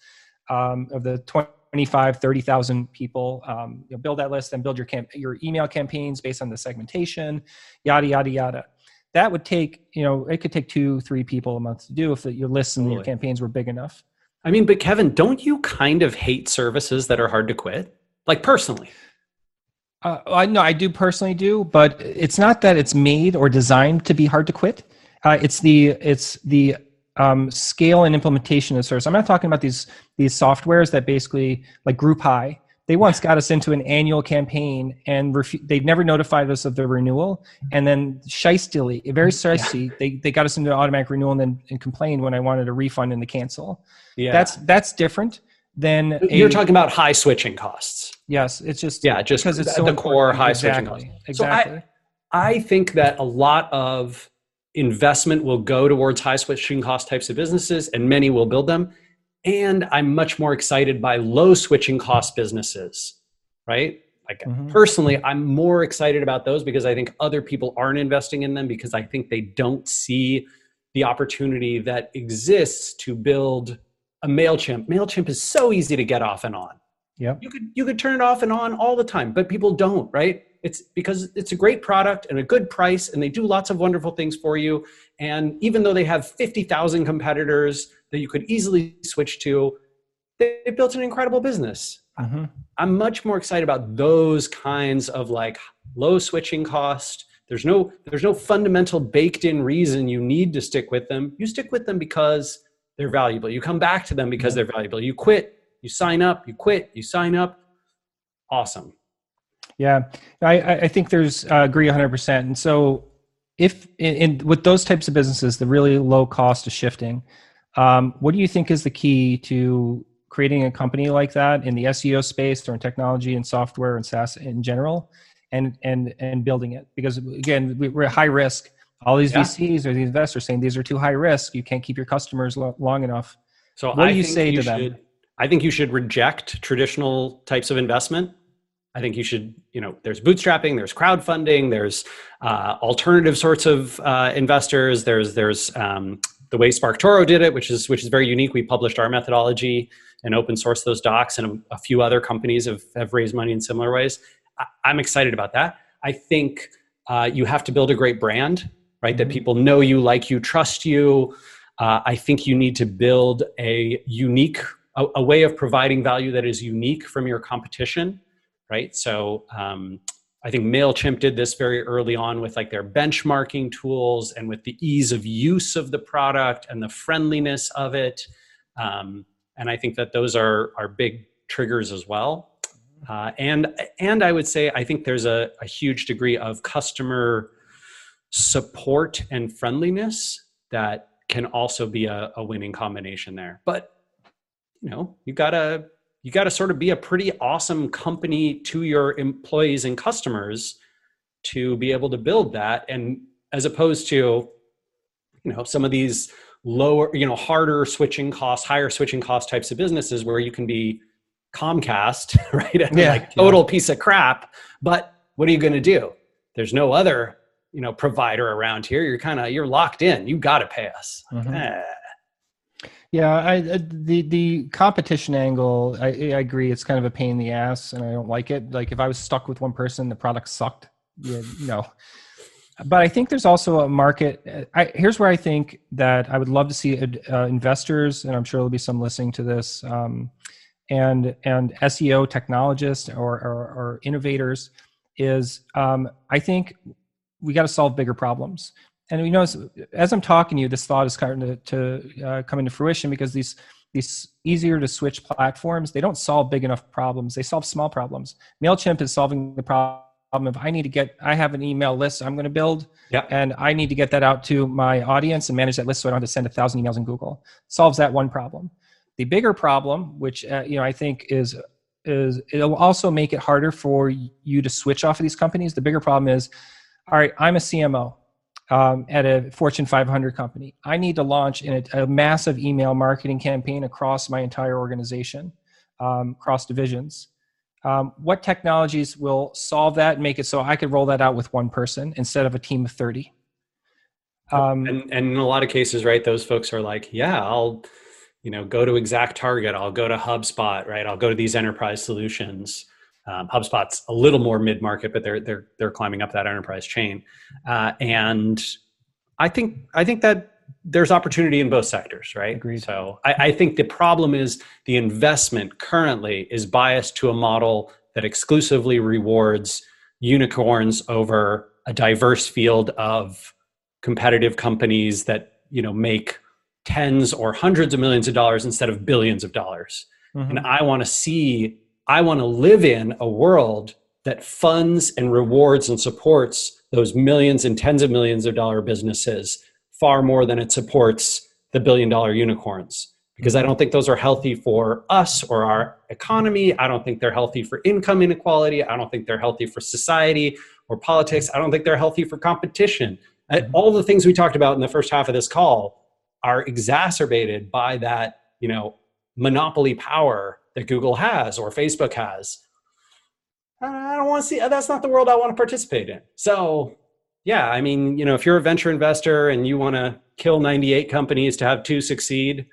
um, of the 25, 30,000 people. Um, you know, build that list and build your, camp- your email campaigns based on the segmentation, yada, yada, yada. That would take, you know, it could take two, three people a month to do if your lists and your campaigns were big enough. I mean, but Kevin, don't you kind of hate services that are hard to quit? Like personally? Uh, I know I do personally do, but it's not that it's made or designed to be hard to quit. Uh, it's the it's the um, scale and implementation of service. I'm not talking about these these softwares that basically like GroupHigh. They once got us into an annual campaign and refu- they've never notified us of the renewal. And then shystily, very shysty, [laughs] yeah. they, they got us into an automatic renewal and then and complained when I wanted a refund and to cancel. Yeah. That's that's different than you're a, talking about high switching costs. Yes, it's just yeah, just because it's so the core high exactly, switching costs. Exactly. So I, I think that a lot of investment will go towards high switching cost types of businesses, and many will build them. And I'm much more excited by low switching cost businesses, right? Like mm-hmm. personally, I'm more excited about those because I think other people aren't investing in them because I think they don't see the opportunity that exists to build a MailChimp. MailChimp is so easy to get off and on. Yeah. You could you could turn it off and on all the time, but people don't, right? It's because it's a great product and a good price and they do lots of wonderful things for you. And even though they have 50,000 competitors that you could easily switch to, they built an incredible business. Mm-hmm. I'm much more excited about those kinds of like low switching cost. There's no there's no fundamental baked in reason you need to stick with them. You stick with them because they're valuable. You come back to them because they're valuable. You quit, you sign up, you quit, you sign up. Awesome. Yeah, I, I think there's uh, agree 100%. And so, if in, in, with those types of businesses, the really low cost of shifting, um, what do you think is the key to creating a company like that in the SEO space or in technology and software and SaaS in general, and and and building it? Because again, we're at high risk. All these yeah. VCs or the investors saying these are too high risk. You can't keep your customers lo- long enough. So what I do you say you to should, them? I think you should reject traditional types of investment I think you should, you know, there's bootstrapping, there's crowdfunding, there's uh, alternative sorts of uh, investors. There's there's um, the way SparkToro did it, which is which is very unique. We published our methodology and open source those docs, and a, a few other companies have have raised money in similar ways. I, am excited about that. I think uh, you have to build a great brand, right? Mm-hmm. That people know you, like you, trust you. Uh, I think you need to build a unique a, a way of providing value that is unique from your competition right? So um, I think MailChimp did this very early on with like their benchmarking tools and with the ease of use of the product and the friendliness of it. Um, and I think that those are, are big triggers as well. Uh, and, and I would say, I think there's a, a huge degree of customer support and friendliness that can also be a, a winning combination there. But, you know, you gotta, you got to sort of be a pretty awesome company to your employees and customers to be able to build that and as opposed to you know some of these lower, you know, harder switching costs, higher switching cost types of businesses where you can be Comcast, [laughs] right? And Yeah, like total piece of crap. But what are you going to do? There's no other, you know, provider around here. You're kind of you're locked in. You got to pay us. Mhm. Eh. Yeah, I, I the the competition angle. I, I agree. It's kind of a pain in the ass, and I don't like it. Like if I was stuck with one person, the product sucked. Yeah, no. But I think there's also a market. I, here's where I think that I would love to see uh, investors, and I'm sure there'll be some listening to this, um, and and SEO technologists or, or, or innovators. Is um, I think we got to solve bigger problems and you know as, as i'm talking to you this thought is starting to, to uh, come into fruition because these these easier to switch platforms they don't solve big enough problems. They solve small problems. Mailchimp is solving the problem of i need to get i have an email list i'm going to build Yep. and i need to get that out to my audience and manage that list so i don't have to send a thousand emails in google. Solves that one problem. The bigger problem which uh, you know i think is is it'll also make it harder for you to switch off of these companies. The bigger problem is all right i'm a cmo um, at a Fortune 500 company. I need to launch in a, a massive email marketing campaign across my entire organization, um, across divisions. Um, what technologies will solve that and make it so I could roll that out with one person instead of a team of 30? Um, and, and in a lot of cases, right, those folks are like, yeah, I'll, you know, go to ExactTarget, I'll go to HubSpot, right, I'll go to these enterprise solutions. Um, HubSpot's a little more mid market, but they're they're they're climbing up that enterprise chain, uh, and I think I think that there's opportunity in both sectors, right? Agreed. So I, I think the problem is the investment currently is biased to a model that exclusively rewards unicorns over a diverse field of competitive companies that you know make tens or hundreds of millions of dollars instead of billions of dollars mhm. and i want to see i want to live in a world that funds and rewards and supports those millions and tens of millions of dollar businesses far more than it supports the billion dollar unicorns. Because i don't think those are healthy for us or our economy. I don't think they're healthy for income inequality. I don't think they're healthy for society or politics. I don't think they're healthy for competition. Uh, all the things we talked about in the first half of this call are exacerbated by that you know monopoly power that google has or facebook has. I don't want to see that's not the world i want to participate in. So yeah i mean you know if you're a venture investor and you want to kill 98 companies to have two succeed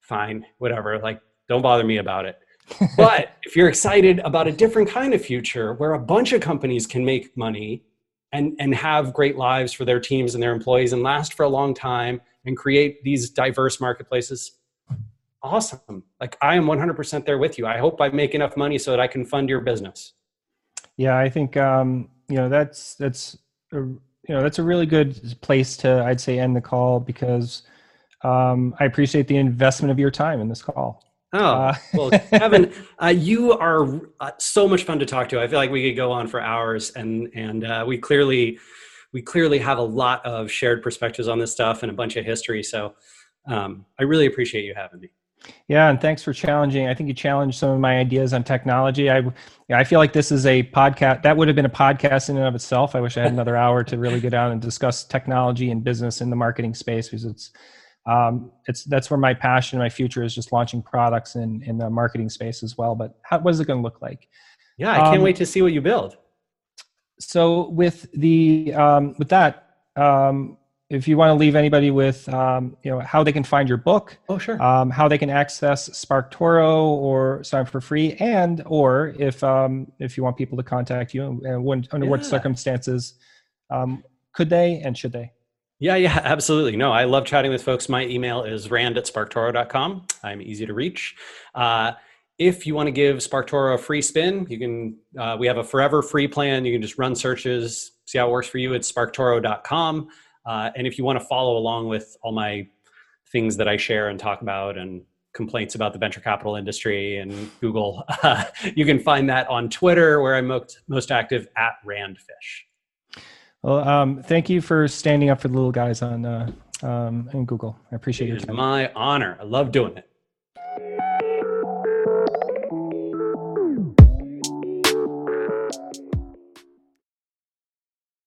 fine whatever like don't bother me about it. [laughs] But if you're excited about a different kind of future where a bunch of companies can make money and, and have great lives for their teams and their employees and last for a long time and create these diverse marketplaces awesome. Like i am 100% there with you. I hope i make enough money so that i can fund your business. Yeah, I think um, you know that's that's a, you know that's a really good place to I'd say end the call because um, I appreciate the investment of your time in this call. oh Uh, [laughs] well kevin uh, you are uh, so much fun to talk to. I feel like we could go on for hours and and uh, we clearly we clearly have a lot of shared perspectives on this stuff and a bunch of history. So um, i really appreciate you having me Yeah, and thanks for challenging. I think you challenged some of my ideas on technology. I, I feel like this is a podcast that would have been a podcast in and of itself. I wish I had another [laughs] hour to really go down and discuss technology and business in the marketing space because it's, um, it's that's where my passion, and my future is just launching products in in the marketing space as well. But how, what is it going to look like? yeah i can't Um, wait to see what you build So with the um, with that, um, if you want to leave anybody with um, you know how they can find your book, oh sure um, how they can access SparkToro or sign for free, and or if um, if you want people to contact you, and when, under what circumstances um, could they and should they? Yeah, yeah, [laughs] absolutely. No, I love chatting with folks. My email is rand at sparktoro.com. I'm easy to reach. Uh, if you want to give SparkToro a free spin, you can. Uh, we have a forever free plan. You can just run searches, see how it works for you. It's sparktoro.com. Uh, and if you want to follow along with all my things that I share and talk about and complaints about the venture capital industry and Google, uh, [laughs] you can find that on Twitter, where I'm most, most active at Randfish. Well, um, thank you for standing up for the little guys on uh, um, in Google. I appreciate It your is my honor. I love doing it.